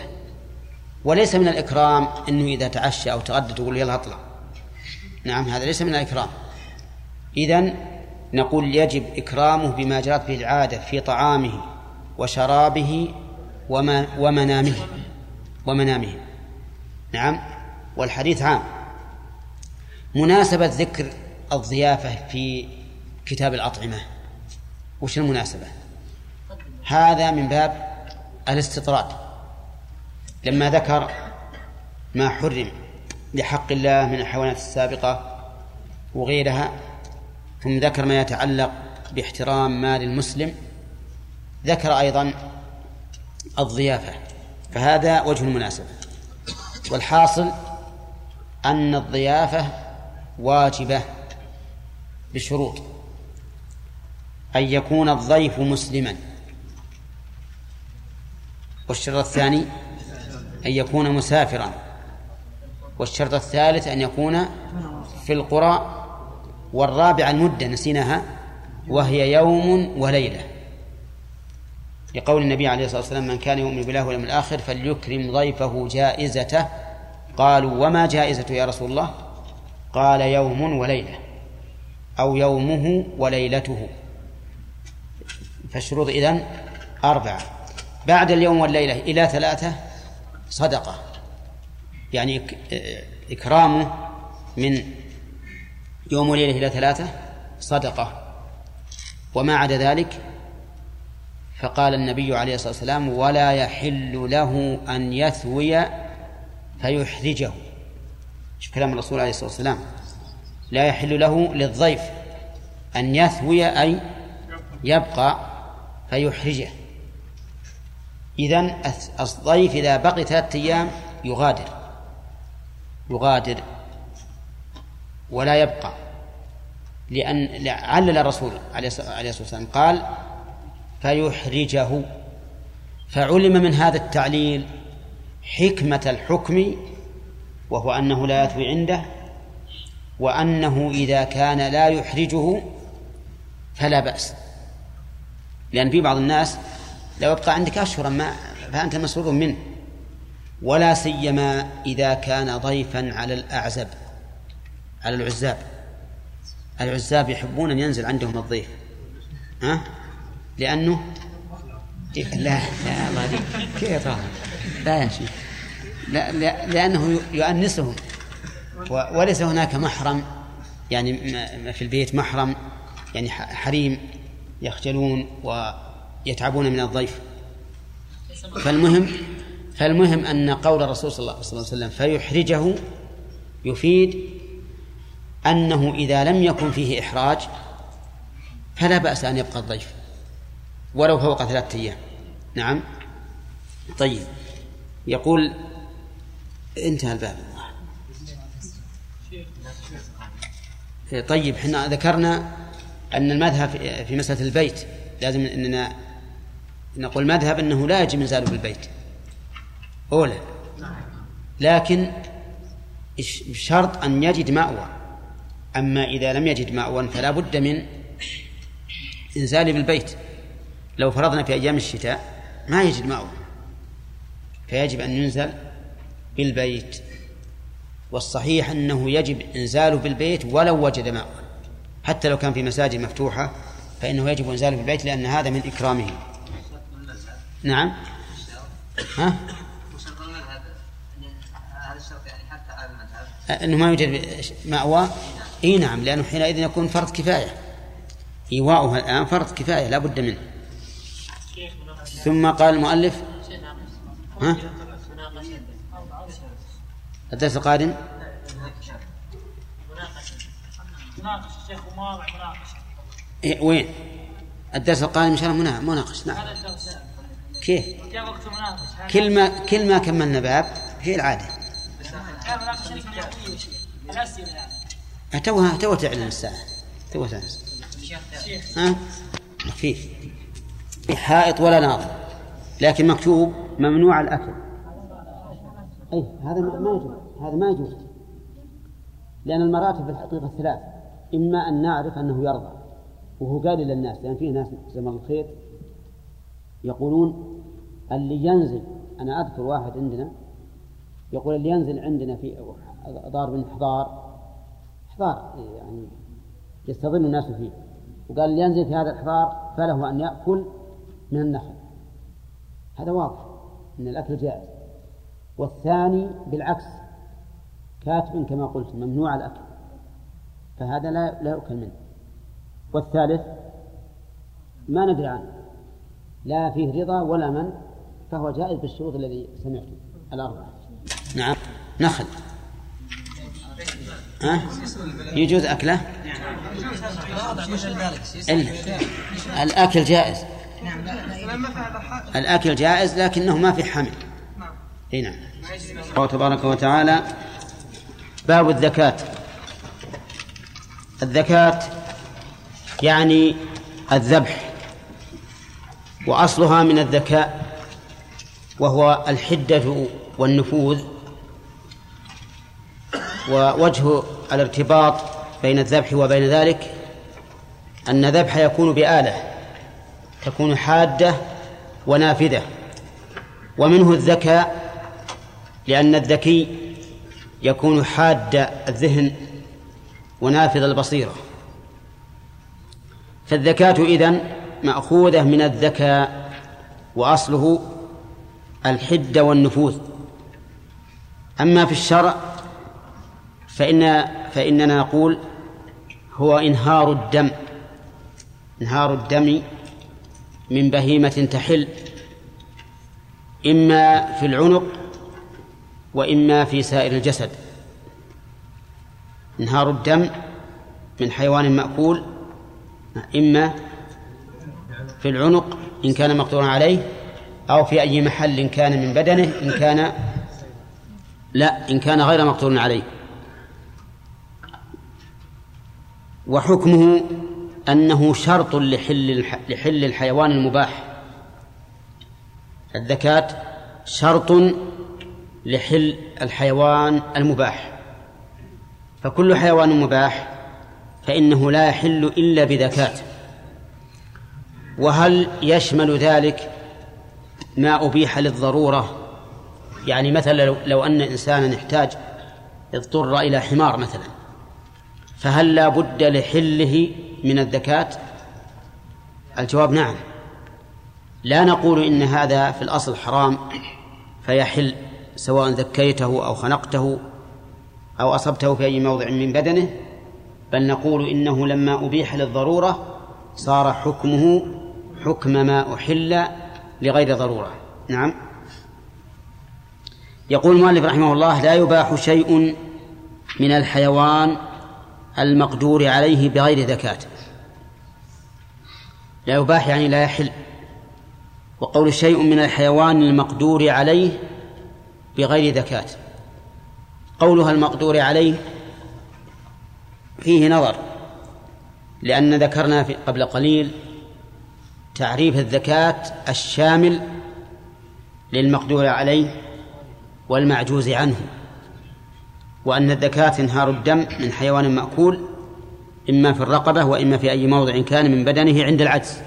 وليس من الإكرام أنه إذا تعشى أو تغدى تقول يلا أطلع. نعم هذا ليس من الإكرام. إذن نقول يجب إكرامه بما جرت به العادة في طعامه وشرابه وما ومنامه ومنامه. نعم والحديث عام. مناسبة ذكر الضيافة في كتاب الأطعمة. وش المناسبة؟ هذا من باب الاستطراد. لما ذكر ما حرم لحق الله من الحيوانات السابقة وغيرها ثم ذكر ما يتعلق باحترام مال المسلم ذكر أيضا الضيافة. فهذا وجه المناسبة. والحاصل أن الضيافة واجبة بشروط. أن يكون الضيف مسلما. والشرط الثاني أن يكون مسافرا. والشرط الثالث أن يكون في القرى. والرابع المدة نسيناها وهي يوم وليلة. لقول النبي عليه الصلاة والسلام من كان يؤمن بالله واليوم الآخر فليكرم ضيفه جائزته. قالوا وما جائزته يا رسول الله؟ قال يوم وليلة أو يومه وليلته. فالشروط إذن أربعة. بعد اليوم والليلة إلى ثلاثة صدقة. يعني إكرامه من يوم وليلة إلى ثلاثة صدقة. وما عدا ذلك فقال النبي عليه الصلاة والسلام ولا يحل له أن يثوي فيحرجه. شوف كلام الرسول عليه الصلاة والسلام. لا يحل له للضيف أن يثوي أي يبقى فيحرجه. إذن الضيف إذا بقي ثلاثة أيام يغادر. يغادر ولا يبقى. لأن علل الرسول عليه الصلاة والسلام قال فيحرجه. فعلم من هذا التعليل حكمة الحكم وهو أنه لا يثوي عنده وأنه إذا كان لا يحرجه فلا بأس. لأن في بعض الناس لو يبقى عندك أشهرا ما فأنت مسرور منه. ولا سيما إذا كان ضيفا على الأعزب على العزاب. العزاب يحبون أن ينزل عندهم الضيف. ها؟ لأنه لا لا الله كيف لا يا شيخ لا, لأنه يؤنسهم وليس هناك محرم يعني في البيت محرم يعني حريم يخجلون ويتعبون من الضيف. فالمهم فالمهم أن قول الرسول صلى الله عليه وسلم فيحرجه يفيد أنه إذا لم يكن فيه إحراج فلا بأس أن يبقى الضيف ولو فوق ثلاثة أيام. نعم؟ طيب. يقول انتهى الباب. طيب إحنا ذكرنا أن المذهب في مسألة البيت لازم أننا نقول مذهب أنه لا يجب إنزاله بالبيت أولى لكن بشرط أن يجد مأوى. أما إذا لم يجد مأوى فلا بد من إنزاله بالبيت لو فرضنا في أيام الشتاء ما يجد مأوى. فيجب أن ينزل بالبيت. والصحيح أنه يجب إنزاله بالبيت ولو وجد ماء. حتى لو كان في مساجد مفتوحة فإنه يجب إنزاله بالبيت لأن هذا من إكرامه. نعم. ها؟ أنه ما يوجد مأوى؟ إي نعم لأنه حينئذ يكون فرض كفاية. إيواؤها الآن فرض كفاية لا بد منه. ثم قال المؤلف ها؟ الدرس القادم؟ مناقشه شيخ ومواضع مناقشه إيه وين؟ الدرس القادم إن شاء الله مناقش نعم. كيف؟ كل ما كل ما كملنا باب هي العادة. توها تو تعلن الساعة. تو تعلن ها؟ فيه. حائط ولا ناظر لكن مكتوب ممنوع الأكل. أي هذا ما يجوز هذا ما يجوز. لأن المراتب في الحقيقة ثلاث إما أن نعرف أنه يرضى وهو قال للناس لأن فيه ناس زمن الخير يقولون اللي ينزل أنا أذكر واحد عندنا يقول اللي ينزل عندنا في دار من حضار حضار يعني يستظل الناس فيه وقال اللي ينزل في هذا الحضار فله أن يأكل من النخل. هذا واضح إن الأكل جائز. والثاني بالعكس كاتب كما قلت ممنوع الأكل فهذا لا لا يؤكل منه. والثالث ما ندري عنه لا فيه رضا ولا من فهو جائز بالشروط الذي سمعته الأربعة. نعم. نخل ها؟ يجوز أكله؟ الأكل جائز. الأكل جائز لكنه ما في حمل. إي نعم. تبارك وتعالى باب الزكاة. الزكاة يعني الذبح وأصلها من الذكاء وهو الحدة والنفوذ ووجه الارتباط بين الذبح وبين ذلك أن الذبح يكون بآلة تكون حادة ونافذة ومنه الذكاء لأن الذكي يكون حاد الذهن ونافذ البصيرة. فالذكاة إذن مأخوذة من الذكاء وأصله الحدة والنفوذ. أما في الشرع فإن فإننا نقول هو إنهار الدم. إنهار الدم من بهيمة تحل. إما في العنق وإما في سائر الجسد. انهار الدم من حيوان مأكول إما في العنق إن كان مقدورا عليه أو في أي محل كان من بدنه إن كان لا إن كان غير مقدور عليه. وحكمه أنه شرط لحل لحل الحيوان المباح. الذكاة شرط لحل الحيوان المباح. فكل حيوان مباح فإنه لا يحل إلا بذكاة وهل يشمل ذلك ما أبيح للضرورة؟ يعني مثلا لو أن إنسانا احتاج اضطر إلى حمار مثلا فهل لا بد لحله من الذكاة الجواب نعم. لا نقول إن هذا في الأصل حرام فيحل. سواء ذكيته أو خنقته أو أصبته في أي موضع من بدنه بل نقول إنه لما أبيح للضرورة صار حكمه حكم ما أحل لغير ضرورة. نعم. يقول المؤلف رحمه الله لا يباح شيء من الحيوان المقدور عليه بغير زكاة. لا يباح يعني لا يحل. وقول شيء من الحيوان المقدور عليه بغير زكاة. قولها المقدور عليه فيه نظر لأن ذكرنا في قبل قليل تعريف الزكاة الشامل للمقدور عليه والمعجوز عنه وأن الزكاة انهار الدم من حيوان مأكول إما في الرقبة وإما في أي موضع كان من بدنه عند العجز.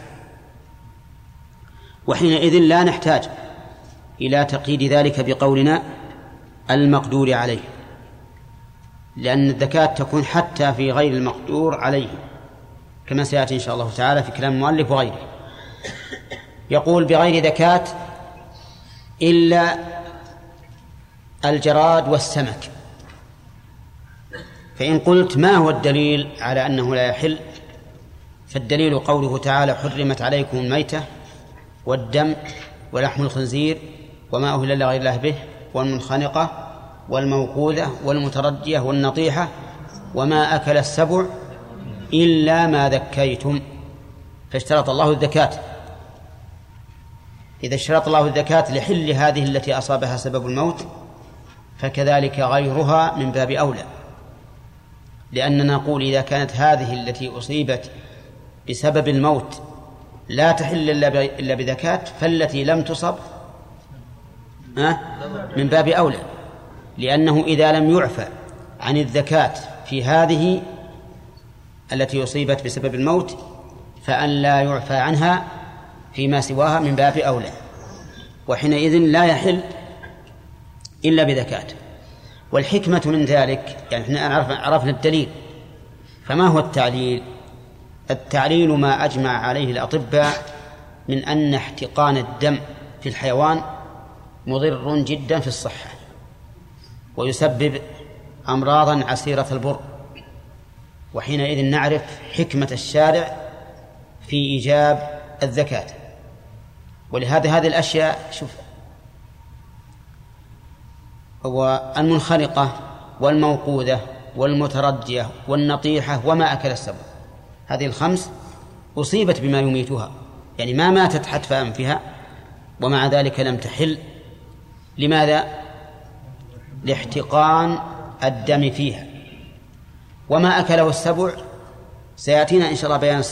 وحينئذ لا نحتاج إلى تقييد ذلك بقولنا المقدور عليه لأن الزكاة تكون حتى في غير المقدور عليه كما سيأتي إن شاء الله تعالى في كلام المؤلف وغيره. يقول بغير زكاة إلا الجراد والسمك. فإن قلت ما هو الدليل على أنه لا يحل فالدليل قوله تعالى حرمت عليكم الميتة والدم ولحم الخنزير وما أهل لغير الله به والمنخنقة والموقوذة والمتردية والنطيحة وما أكل السبع إلا ما ذكيتم. فاشترط الله الزكاة. إذا اشترط الله الزكاة لحل هذه التي أصابها سبب الموت فكذلك غيرها من باب أولى. لأننا نقول إذا كانت هذه التي أصيبت بسبب الموت لا تحل إلا بذكاة فالتي لم تصب من باب أولى. لأنه إذا لم يعفى عن الذكاة في هذه التي أصيبت بسبب الموت فأن لا يعفى عنها فيما سواها من باب أولى. وحينئذ لا يحل إلا بذكاة والحكمة من ذلك يعني إحنا عرفنا الدليل. فما هو التعليل؟ التعليل ما أجمع عليه الأطباء من أن احتقان الدم في الحيوان مضر جدا في الصحة ويسبب أمراضا عسيرة البر. وحينئذ نعرف حكمة الشارع في إيجاب الزكاة. ولهذا هذه الأشياء شوف والمنخنقة والموقوذة والمتردية والنطيحة وما أكل السبع. هذه الخمس أصيبت بما يميتها يعني ما ماتت حتف أنفها ومع ذلك لم تحل لماذا؟ لاحتقان الدم فيها. وما أكله السبع؟ سيأتينا إن شاء الله بيان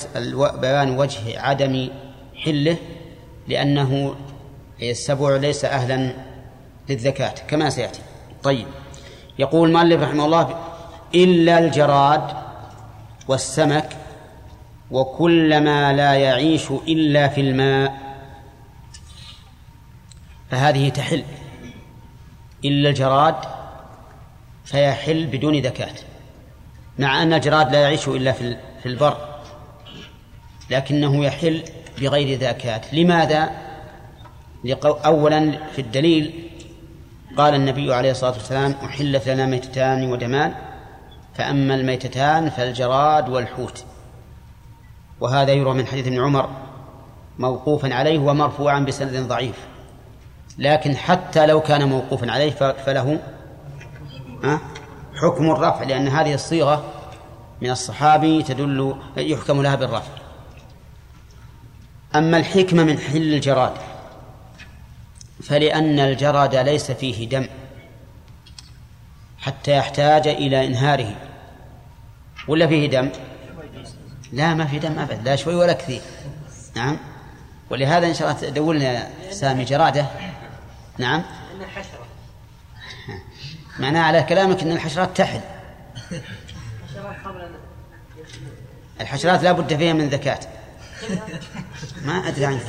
بيان وجه عدم حله لأنه السبع ليس أهلا للزكاة كما سيأتي. طيب. يقول المؤلف رحمه الله إلا الجراد والسمك وكل ما لا يعيش إلا في الماء فهذه تحل. إلا الجراد فيحل بدون زكاة مع أن الجراد لا يعيش إلا في البر لكنه يحل بغير زكاة. لماذا؟ أولا في الدليل قال النبي عليه الصلاة والسلام أحلت لنا ميتتان ودمان فأما الميتتان فالجراد والحوت. وهذا يروى من حديث ابن عمر موقوفا عليه ومرفوعا بسند ضعيف. لكن حتى لو كان موقوفا عليه فله حكم الرفع لأن هذه الصيغة من الصحابي تدل يحكم لها بالرفع. أما الحكمة من حل الجراد فلأن الجرد ليس فيه دم حتى يحتاج إلى إنهاره. ولا فيه دم؟ لا ما في دم أبدا لا شوي ولا كثير. نعم. ولهذا إن شاء الله تدور لنا سامي جرادة. نعم. معناه على كلامك أن الحشرات تحل. الحشرات لا بد فيها من ذكاة ما أدري عنك.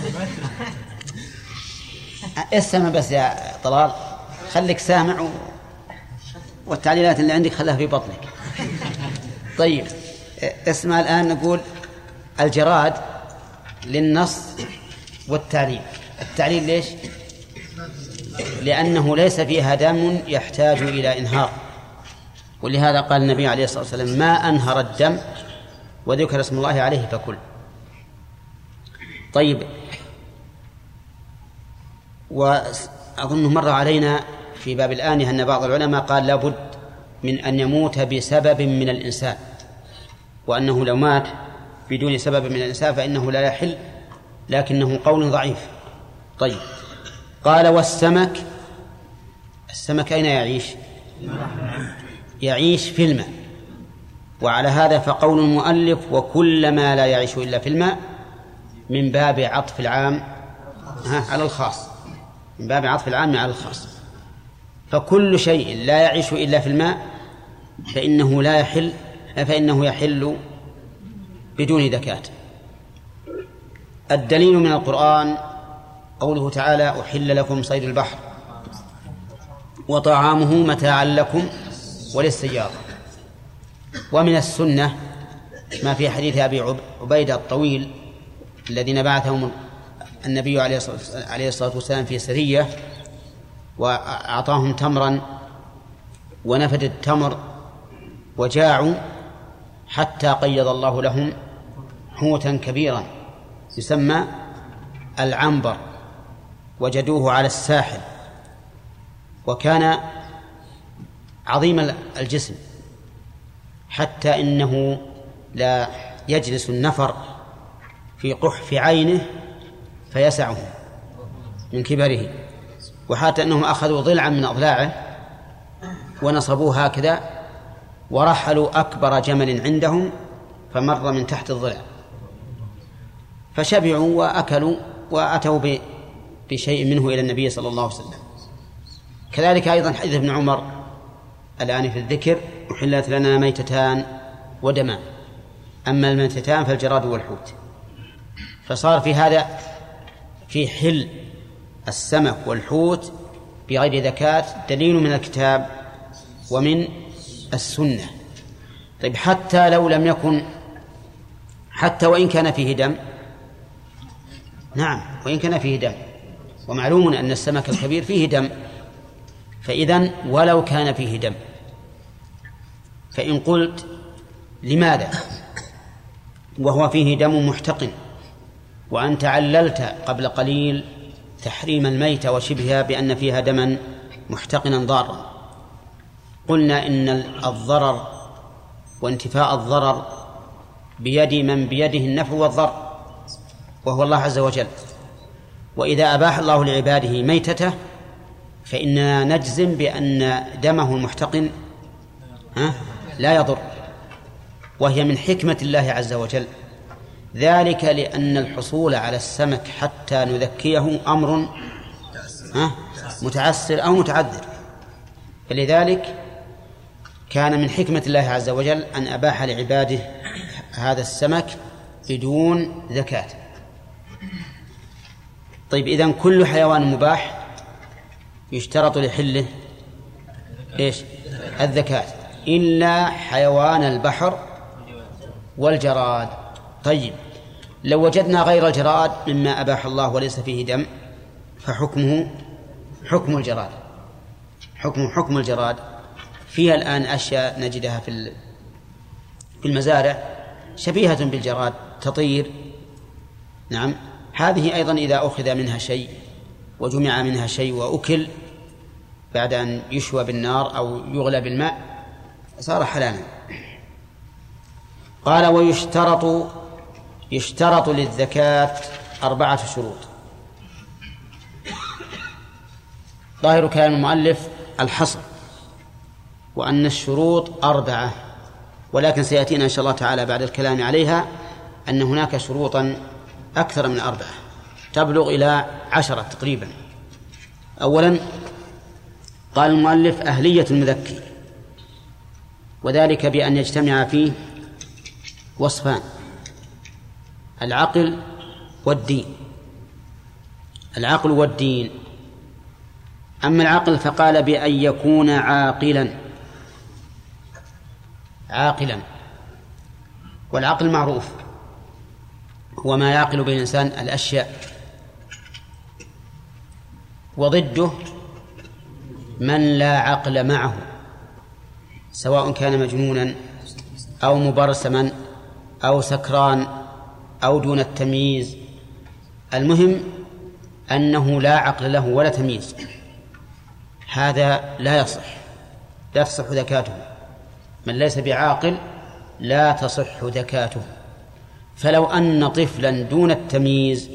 اسمع بس يا طلال؟ خليك سامع و... والتعليلات اللي عندك خلها في بطنك. طيب اسمع الآن نقول الجراد للنص والتعليل. التعليل ليش؟ لأنه ليس فيها دم يحتاج إلى إنهار. ولهذا قال النبي عليه الصلاة والسلام ما أنهر الدم وذكر اسم الله عليه فكل. طيب وأظن مر علينا في باب الآنية أن بعض العلماء قال لابد من أن يموت بسبب من الإنسان وأنه لو مات بدون سبب من الإنسان فإنه لا يحل لكنه قول ضعيف. طيب قال والسمك السمك أين يعيش؟ يعيش في الماء. وعلى هذا فقول المؤلف وكل ما لا يعيش إلا في الماء من باب عطف العام على الخاص. من باب عطف العام على الخاص. فكل شيء لا يعيش إلا في الماء فإنه لا يحل فإنه يحل بدون زكاة. الدليل من القرآن قوله تعالى أحل لكم صيد البحر وطعامه متاعا لكم وللسيارة. ومن السنة ما في حديث أبي عبيدة الطويل الذين بعثهم النبي عليه الصلاة والسلام في سرية وأعطاهم تمرا ونفد التمر وجاعوا حتى قيض الله لهم حوتا كبيرا يسمى العنبر. وجدوه على الساحل وكان عظيم الجسم حتى إنه لا يجلس النفر في قحف عينه فيسعه من كبره وحتى إنهم أخذوا ضلعا من أضلاعه ونصبوه هكذا ورحلوا أكبر جمل عندهم فمر من تحت الضلع فشبعوا وأكلوا وأتوا بشيء منه إلى النبي صلى الله عليه وسلم. كذلك أيضا حديث ابن عمر الآن في الذكر أحلت لنا ميتتان ودمان أما الميتتان فالجراد والحوت. فصار في هذا في حل السمك والحوت بغير زكاة دليل من الكتاب ومن السنة. طيب حتى لو لم يكن حتى وإن كان فيه دم. نعم وإن كان فيه دم. ومعلوم أن السمك الكبير فيه دم. فإذا ولو كان فيه دم. فإن قلت لماذا؟ وهو فيه دم محتقن. وأنت عللت قبل قليل تحريم الميتة وشبهها بأن فيها دما محتقنا ضارا. قلنا إن الضرر وانتفاء الضرر بيد من بيده النفع والضر وهو الله عز وجل. وإذا أباح الله لعباده ميتته فإننا نجزم بأن دمه المحتقن لا يضر. وهي من حكمة الله عز وجل. ذلك لأن الحصول على السمك حتى نذكيه أمر متعسر أو متعذر. فلذلك كان من حكمة الله عز وجل أن أباح لعباده هذا السمك بدون زكاة. طيب إذن كل حيوان مباح يشترط لحله إيش؟ الذكاة إلا حيوان البحر والجراد. طيب لو وجدنا غير الجراد مما أباح الله وليس فيه دم فحكمه حكم الجراد. حكم حكم الجراد. فيها الآن أشياء نجدها في في المزارع شبيهة بالجراد تطير. نعم. هذه أيضا إذا أخذ منها شيء وجمع منها شيء وأكل بعد أن يشوى بالنار أو يغلى بالماء صار حلالا. قال ويشترط يشترط للزكاة أربعة شروط. ظاهر كلام المؤلف الحصر وأن الشروط أربعة ولكن سيأتينا إن شاء الله تعالى بعد الكلام عليها أن هناك شروطا أكثر من أربعة. تبلغ إلى عشرة تقريبا. أولا قال المؤلف أهلية المذكي وذلك بأن يجتمع فيه وصفان العقل والدين. العقل والدين. أما العقل فقال بأن يكون عاقلا. عاقلا. والعقل معروف. هو ما يعقل به الإنسان الأشياء. وضده من لا عقل معه سواء كان مجنونا أو مبرسما أو سكران أو دون التمييز. المهم أنه لا عقل له ولا تمييز. هذا لا يصح لا تصح زكاته. من ليس بعاقل لا تصح زكاته. فلو أن طفلا دون التمييز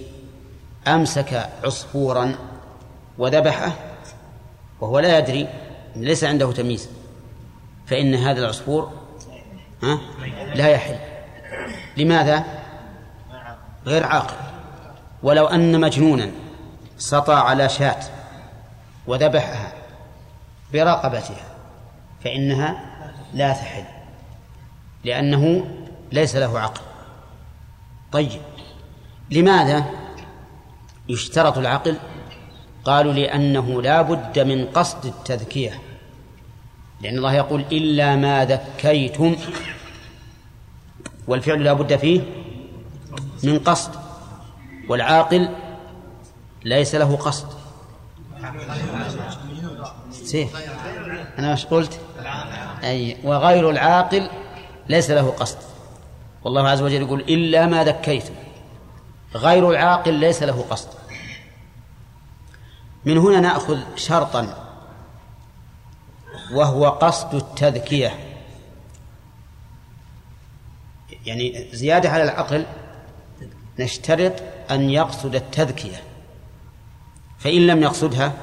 أمسك عصفورا وذبحه وهو لا يدري ليس عنده تمييز فإن هذا العصفور ها لا يحل. لماذا؟ غير عاقل. ولو أن مجنونا سطى على شاة وذبحها برقبتها فإنها لا تحل لأنه ليس له عقل. طيب. لماذا يشترط العقل؟ قالوا لأنه لا بد من قصد التذكية. لأن الله يقول إلا ما ذكيتم. والفعل لا بد فيه من قصد. والعاقل ليس له قصد. سيف. أنا مش قلت؟ أي وغير العاقل ليس له قصد. والله عز وجل يقول إلا ما ذكيتم غير العاقل ليس له قصد. من هنا نأخذ شرطا. وهو قصد التذكية. يعني زيادة على العقل نشترط أن يقصد التذكية. فإن لم يقصدها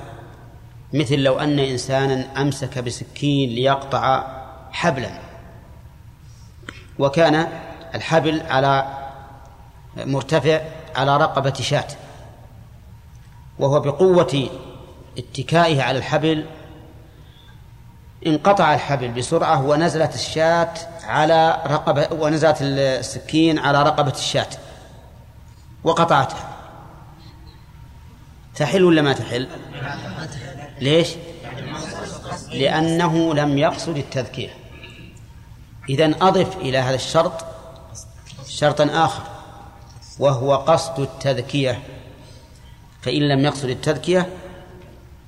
مثل لو أن إنسانا أمسك بسكين ليقطع حبلا. وكان الحبل على مرتفع على رقبة شاة وهو بقوة اتكائه على الحبل انقطع الحبل بسرعة ونزلت الشاة على رقبة ونزلت السكين على رقبة الشاة وقطعتها تحل ولا ما تحل؟ ليش؟ لأنه لم يقصد التذكية إذا أضف إلى هذا الشرط شرطا آخر وهو قصد التذكية. فإن لم يقصد التذكية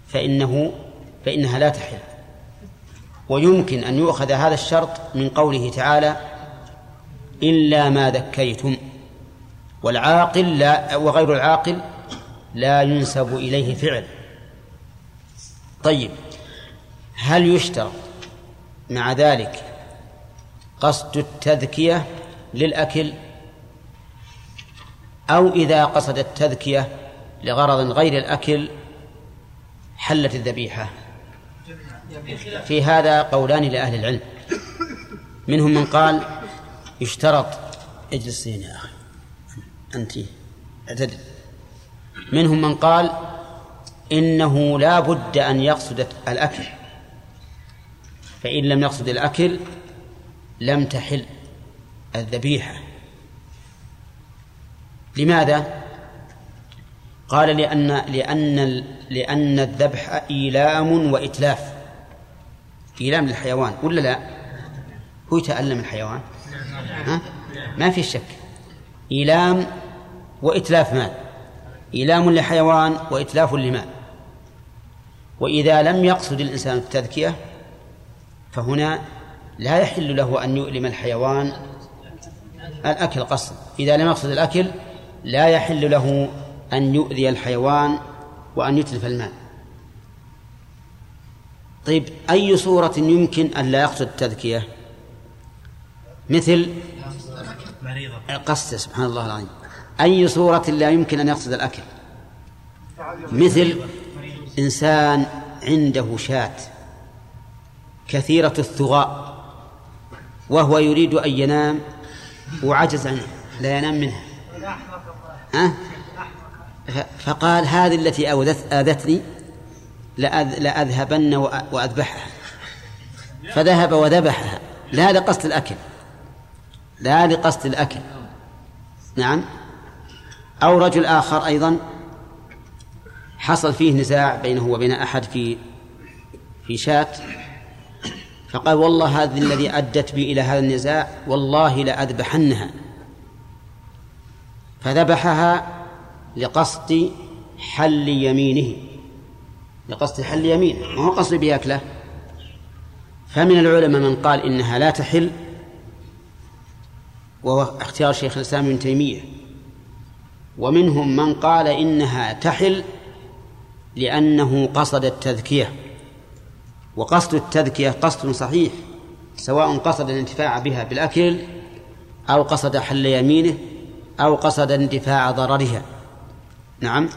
فإنه فإنها لا تحل. ويمكن أن يؤخذ هذا الشرط من قوله تعالى إلا ما ذكيتم والعاقل لا وغير العاقل لا ينسب إليه فعل. طيب هل يشترط مع ذلك قصد التذكية للأكل أو إذا قصد التذكية لغرض غير الأكل حلت الذبيحة. في هذا قولان لأهل العلم. منهم من قال يشترط اجلسين يا أخي. أنت اعتدل. منهم من قال إنه لا بد أن يقصد الأكل. فإن لم يقصد الأكل لم تحل. الذبيحة لماذا؟ قال لأن لأن لأن الذبح إيلام وإتلاف إيلام للحيوان ولا لا؟ هو يتألم الحيوان ها؟ ما في شك إيلام وإتلاف مال إيلام لحيوان وإتلاف لمال وإذا لم يقصد الإنسان التذكية فهنا لا يحل له أن يؤلم الحيوان الأكل قصد. إذا لم يقصد الأكل لا يحل له أن يؤذي الحيوان وأن يتلف المال. طيب أي صورة يمكن أن لا يقصد التذكية؟ مثل قصد سبحان الله العظيم. أي صورة لا يمكن أن يقصد الأكل؟ مثل إنسان عنده شاة كثيرة الثغاء وهو يريد أن ينام وعجز عنه لا ينام منها. ها؟ فقال هذه التي آذتني لأذهبن وأذبحها. فذهب وذبحها. لا لقصد الأكل. لا لقصد الأكل. نعم. أو رجل آخر أيضا حصل فيه نزاع بينه وبين أحد في في شاة. فقال والله هذا الذي أدت بي إلى هذا النزاع والله لأذبحنها. فذبحها لقصد حل يمينه. لقصد حل يمين. ما هو قصد بياكله فمن العلماء من قال إنها لا تحل وهو اختيار شيخ الإسلام ابن تيمية. ومنهم من قال إنها تحل لأنه قصد التذكية. وقصد التذكية قصد صحيح سواء قصد الانتفاع بها بالأكل أو قصد حل يمينه أو قصد اندفاع ضررها. نعم.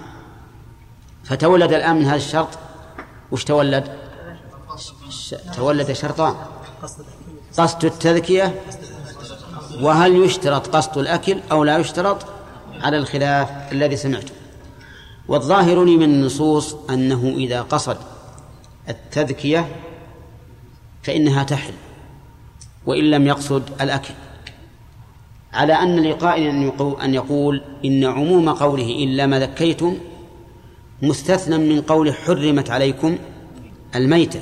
فتولد الآن من هذا الشرط. وش تولد؟ تولد شرطان. قصد التذكية. وهل يشترط قصد الأكل أو لا يشترط؟ على الخلاف الذي سمعته. والظاهر من النصوص أنه إذا قصد التذكية فإنها تحل وإن لم يقصد الأكل. على أن لقائل أن يقول إن عموم قوله إلا ما ذكيتم مستثنى من قول حرمت عليكم الميتة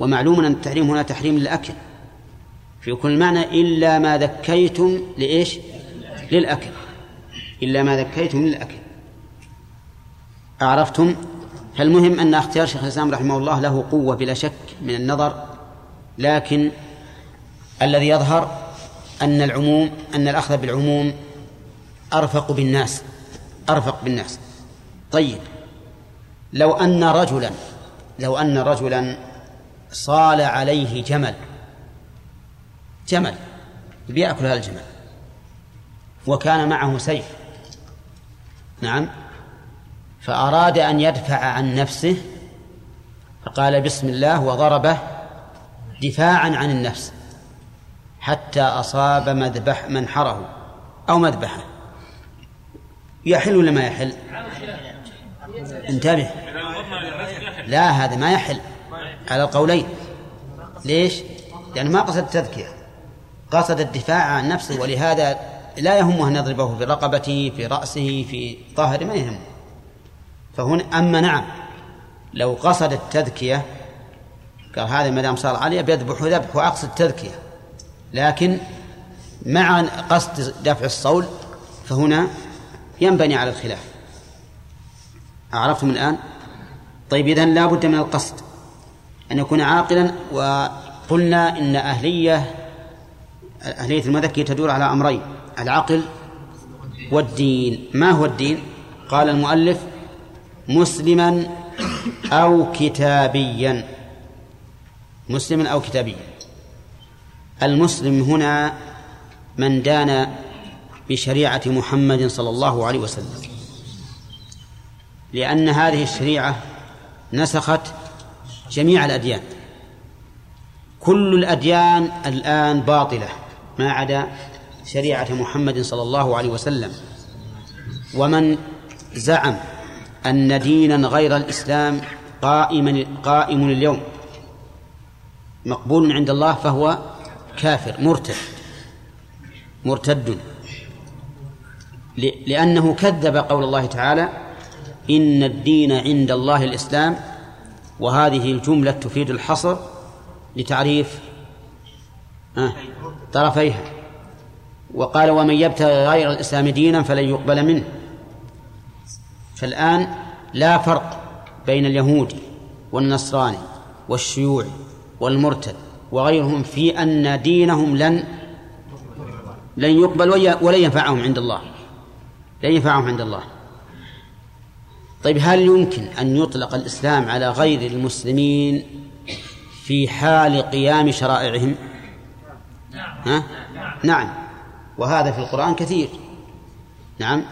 ومعلوم أن التحريم هنا تحريم للأكل. في كل معنى إلا ما ذكيتم لإيش؟ للأكل. إلا ما ذكيتم للأكل. أعرفتم؟ فالمهم أن اختيار شيخ الإسلام رحمه الله له قوة بلا شك من النظر؟ لكن الذي يظهر أن العموم أن الأخذ بالعموم أرفق بالناس أرفق بالناس. طيب لو أن رجلا لو أن رجلا صال عليه جمل جمل بيأكل هذا الجمل وكان معه سيف نعم فأراد أن يدفع عن نفسه فقال بسم الله وضربه دفاعا عن النفس حتى أصاب مذبح منحره أو مذبحة. يحل ولا ما يحل؟ انتبه. لا هذا ما يحل. على القولين. ليش؟ لأنه ما قصد التذكية. قصد الدفاع عن نفسه ولهذا لا يهمه أن يضربه في رقبته في رأسه في ظهره ما يهمه. فهنا أما نعم لو قصد التذكية قال هذا ما دام صار علي بيذبح ذبح وأقصد التذكية. لكن مع قصد دفع الصول فهنا ينبني على الخلاف. عرفتم الآن؟ طيب إذن لا بد من القصد. أن يكون عاقلا وقلنا إن أهلية أهلية المذكي تدور على أمرين العقل والدين. ما هو الدين؟ قال المؤلف مسلما أو كتابيا. مسلما أو كتابيا. المسلم هنا من دان بشريعة محمد صلى الله عليه وسلم. لأن هذه الشريعة نسخت جميع الأديان. كل الأديان الآن باطلة ما عدا شريعة محمد صلى الله عليه وسلم. ومن زعم أن دينا غير الإسلام قائما قائم اليوم. مقبول عند الله فهو كافر مرتد مرتد. لأنه كذب قول الله تعالى إن الدين عند الله الإسلام وهذه الجملة تفيد الحصر لتعريف طرفيها. وقال ومن يبتغي غير الإسلام دينا فلن يقبل منه. فالآن لا فرق بين اليهودي والنصراني والشيوعي والمرتد وغيرهم في أن دينهم لن لن يقبل ولن ينفعهم عند الله. لن ينفعهم عند الله. طيب هل يمكن أن يطلق الإسلام على غير المسلمين في حال قيام شرائعهم؟ ها؟ نعم. وهذا في القرآن كثير. نعم.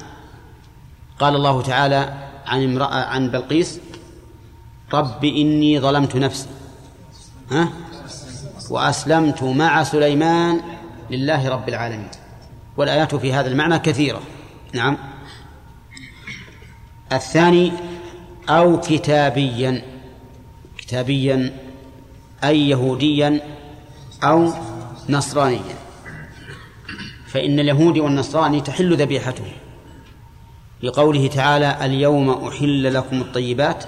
قال الله تعالى عن امرأة عن بلقيس رب إني ظلمت نفسي. ها؟ وأسلمت مع سليمان لله رب العالمين. والآيات في هذا المعنى كثيرة. نعم. الثاني أو كتابيا. كتابيا أي يهوديا أو نصرانيا. فإن اليهودي والنصراني تحل ذبيحته لقوله تعالى اليوم أحل لكم الطيبات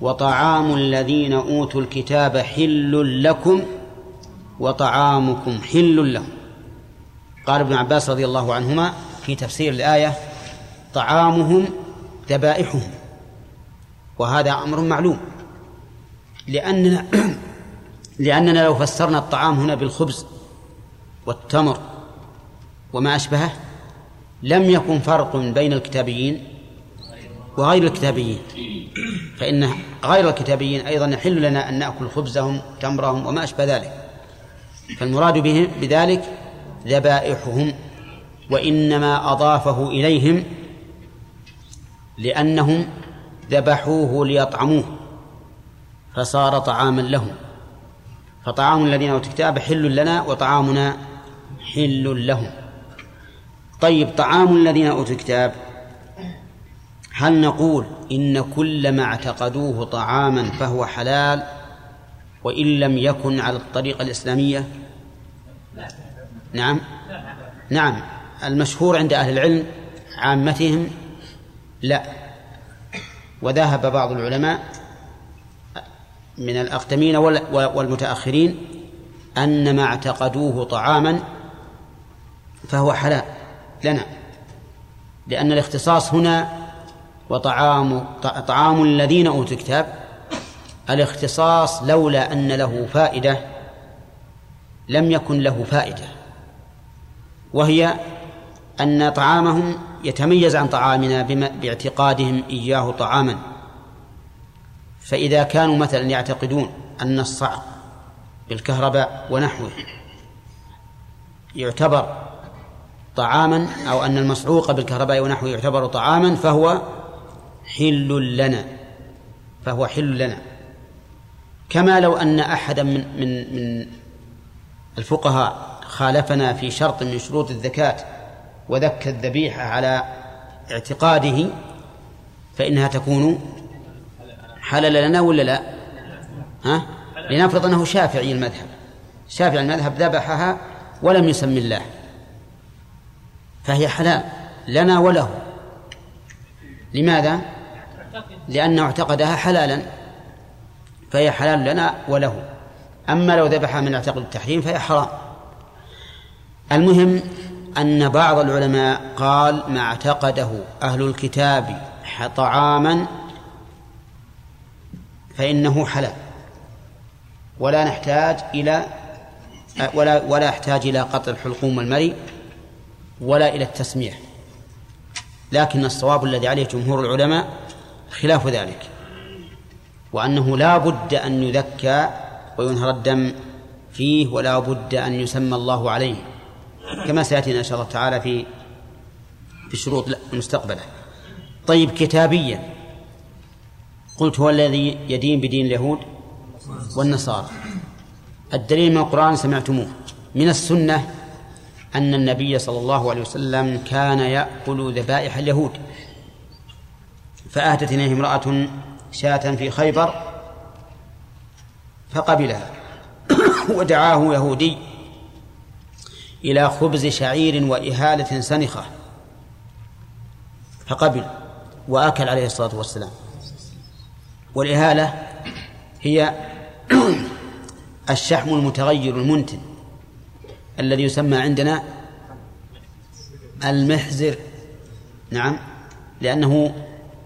وطعام الذين أوتوا الكتاب حل لكم وطعامكم حل لهم. قال ابن عباس رضي الله عنهما في تفسير الآية طعامهم ذبائحهم. وهذا أمر معلوم. لأننا لأننا لو فسرنا الطعام هنا بالخبز والتمر وما أشبهه لم يكن فرق بين الكتابيين وغير الكتابيين. فإن غير الكتابيين أيضا يحل لنا أن نأكل خبزهم تمرهم وما أشبه ذلك. فالمراد بهم بذلك ذبائحهم وإنما أضافه إليهم لأنهم ذبحوه ليطعموه فصار طعاما لهم. فطعام الذين أوتوا الكتاب حل لنا وطعامنا حل لهم. طيب طعام الذين أوتوا الكتاب. هل نقول إن كل ما اعتقدوه طعاما فهو حلال وإن لم يكن على الطريقة الإسلامية؟ نعم. نعم. المشهور عند أهل العلم عامتهم لا. وذهب بعض العلماء من الأقدمين والمتأخرين أن ما اعتقدوه طعاما فهو حلال. لنا. لأن الاختصاص هنا وطعام طعام الذين أوتوا الكتاب الاختصاص لولا أن له فائدة لم يكن له فائدة وهي أن طعامهم يتميز عن طعامنا باعتقادهم إياه طعاما. فإذا كانوا مثلا يعتقدون أن الصعق بالكهرباء ونحوه يعتبر طعاما أو أن المصعوق بالكهرباء ونحوه يعتبر طعاما فهو حل لنا فهو حل لنا. كما لو أن أحدا من من من الفقهاء خالفنا في شرط من شروط الزكاة وذك الذبيحة على اعتقاده فإنها تكون حلال لنا ولا لا؟ ها؟ لنفرض أنه شافعي المذهب. شافعي المذهب ذبحها ولم يسمي الله. فهي حلال لنا وله. لماذا؟ لأنه اعتقدها حلالا فهي حلال لنا وله. أما لو ذبحها من اعتقد التحريم فهي حرام. المهم أن بعض العلماء قال ما اعتقده أهل الكتاب طعاما فإنه حلال. ولا نحتاج إلى ولا ولا يحتاج إلى قطع الحلقوم والمري. ولا إلى التسميع. لكن الصواب الذي عليه جمهور العلماء خلاف ذلك وأنه لا بد أن يذكى وينهر الدم فيه ولا بد أن يسمى الله عليه كما سيأتينا إن شاء الله تعالى في في الشروط المستقبلة. طيب كتابيا. قلت هو الذي يدين بدين اليهود والنصارى. الدليل من القرآن سمعتموه. من السنة أن النبي صلى الله عليه وسلم كان يأكل ذبائح اليهود. فأهدت إليه امرأة شاة في خيبر فقبلها ودعاه يهودي إلى خبز شعير وإهالة سنخة فقبل وأكل عليه الصلاة والسلام. والإهالة هي الشحم المتغير المنتن. الذي يسمى عندنا المحزر. نعم. لأنه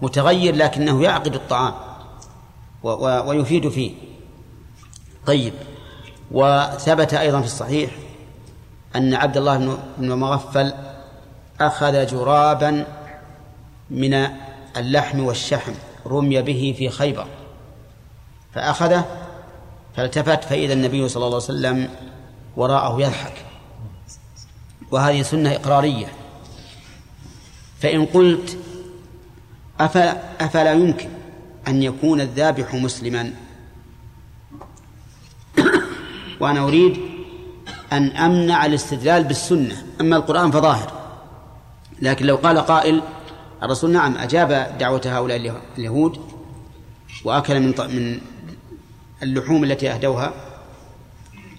متغير لكنه يعقد الطعام ويفيد فيه. طيب. وثبت أيضا في الصحيح أن عبد الله بن مغفل أخذ جرابا من اللحم والشحم رمي به في خيبر. فأخذه فالتفت فإذا النبي صلى الله عليه وسلم وراءه يضحك. وهذه سنة إقرارية. فإن قلت أفلا يمكن أن يكون الذابح مسلما؟ وأنا أريد أن أمنع الاستدلال بالسنة. أما القرآن فظاهر. لكن لو قال قائل الرسول نعم أجاب دعوة هؤلاء اليهود وأكل من من اللحوم التي أهدوها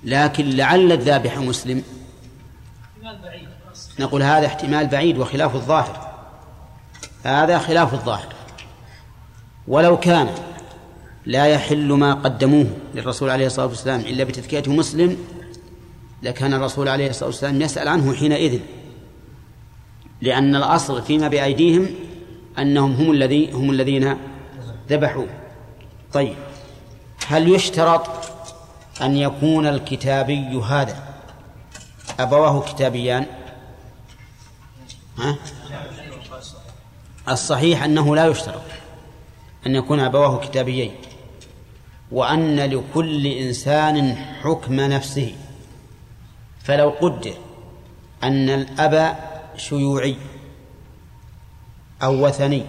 لكن لعل الذابح مسلم. نقول هذا احتمال بعيد وخلاف الظاهر. هذا خلاف الظاهر. ولو كان لا يحل ما قدموه للرسول عليه الصلاة والسلام إلا بتذكيته مسلم لكان الرسول عليه الصلاة والسلام يسأل عنه حينئذ. لأن الأصل فيما بأيديهم أنهم هم الذي هم الذين ذبحوه. طيب. هل يشترط أن يكون الكتابي هذا. أبواه كتابيان؟ ها؟ الصحيح أنه لا يشترط أن يكون أبواه كتابيين وأن لكل إنسان حكم نفسه. فلو قدر أن الأب شيوعي أو وثني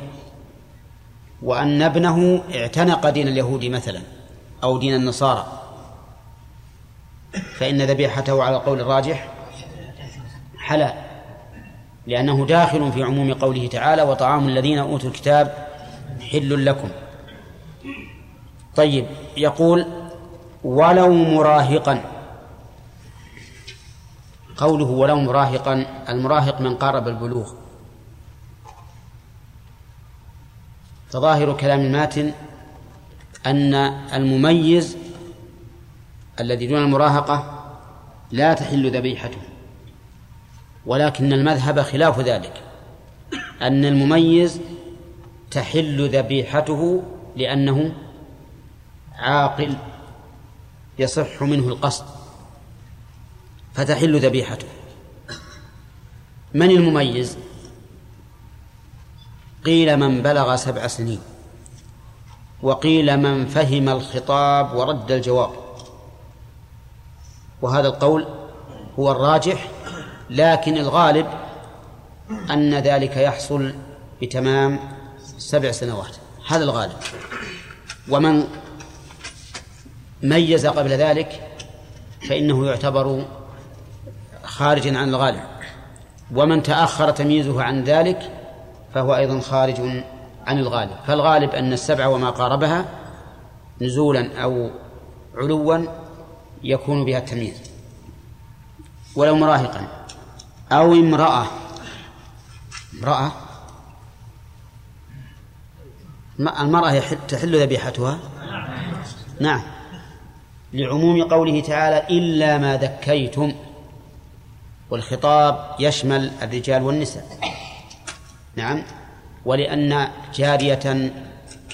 وأن ابنه اعتنق دين اليهود مثلا أو دين النصارى فإن ذبيحته على القول الراجح حلال لأنه داخل في عموم قوله تعالى وطعام الذين أوتوا الكتاب حل لكم. طيب يقول ولو مراهقا قوله ولو مراهقا المراهق من قارب البلوغ. فظاهر كلام الماتن أن المميز الذي دون المراهقة لا تحل ذبيحته ولكن المذهب خلاف ذلك أن المميز تحل ذبيحته لأنه عاقل يصح منه القصد فتحل ذبيحته. من المميز؟ قيل من بلغ سبع سنين وقيل من فهم الخطاب ورد الجواب. وهذا القول هو الراجح لكن الغالب أن ذلك يحصل بتمام سبع سنوات. هذا الغالب. ومن ميز قبل ذلك فإنه يعتبر خارجا عن الغالب. ومن تأخر تمييزه عن ذلك فهو أيضا خارج عن الغالب. فالغالب أن السبع وما قاربها نزولا أو علوا يكون بها التمييز. ولو مراهقا. أو امرأة. امرأة. المرأة تحل ذبيحتها. نعم. لعموم قوله تعالى إلا ما ذكيتم. والخطاب يشمل الرجال والنساء. نعم. ولأن جارية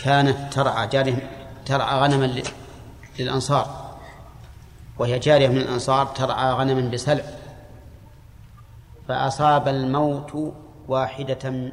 كانت ترعى جارية ترعى غنما للأنصار. وهي جارية من الأنصار ترعى غنما بسلع فأصاب الموت واحدة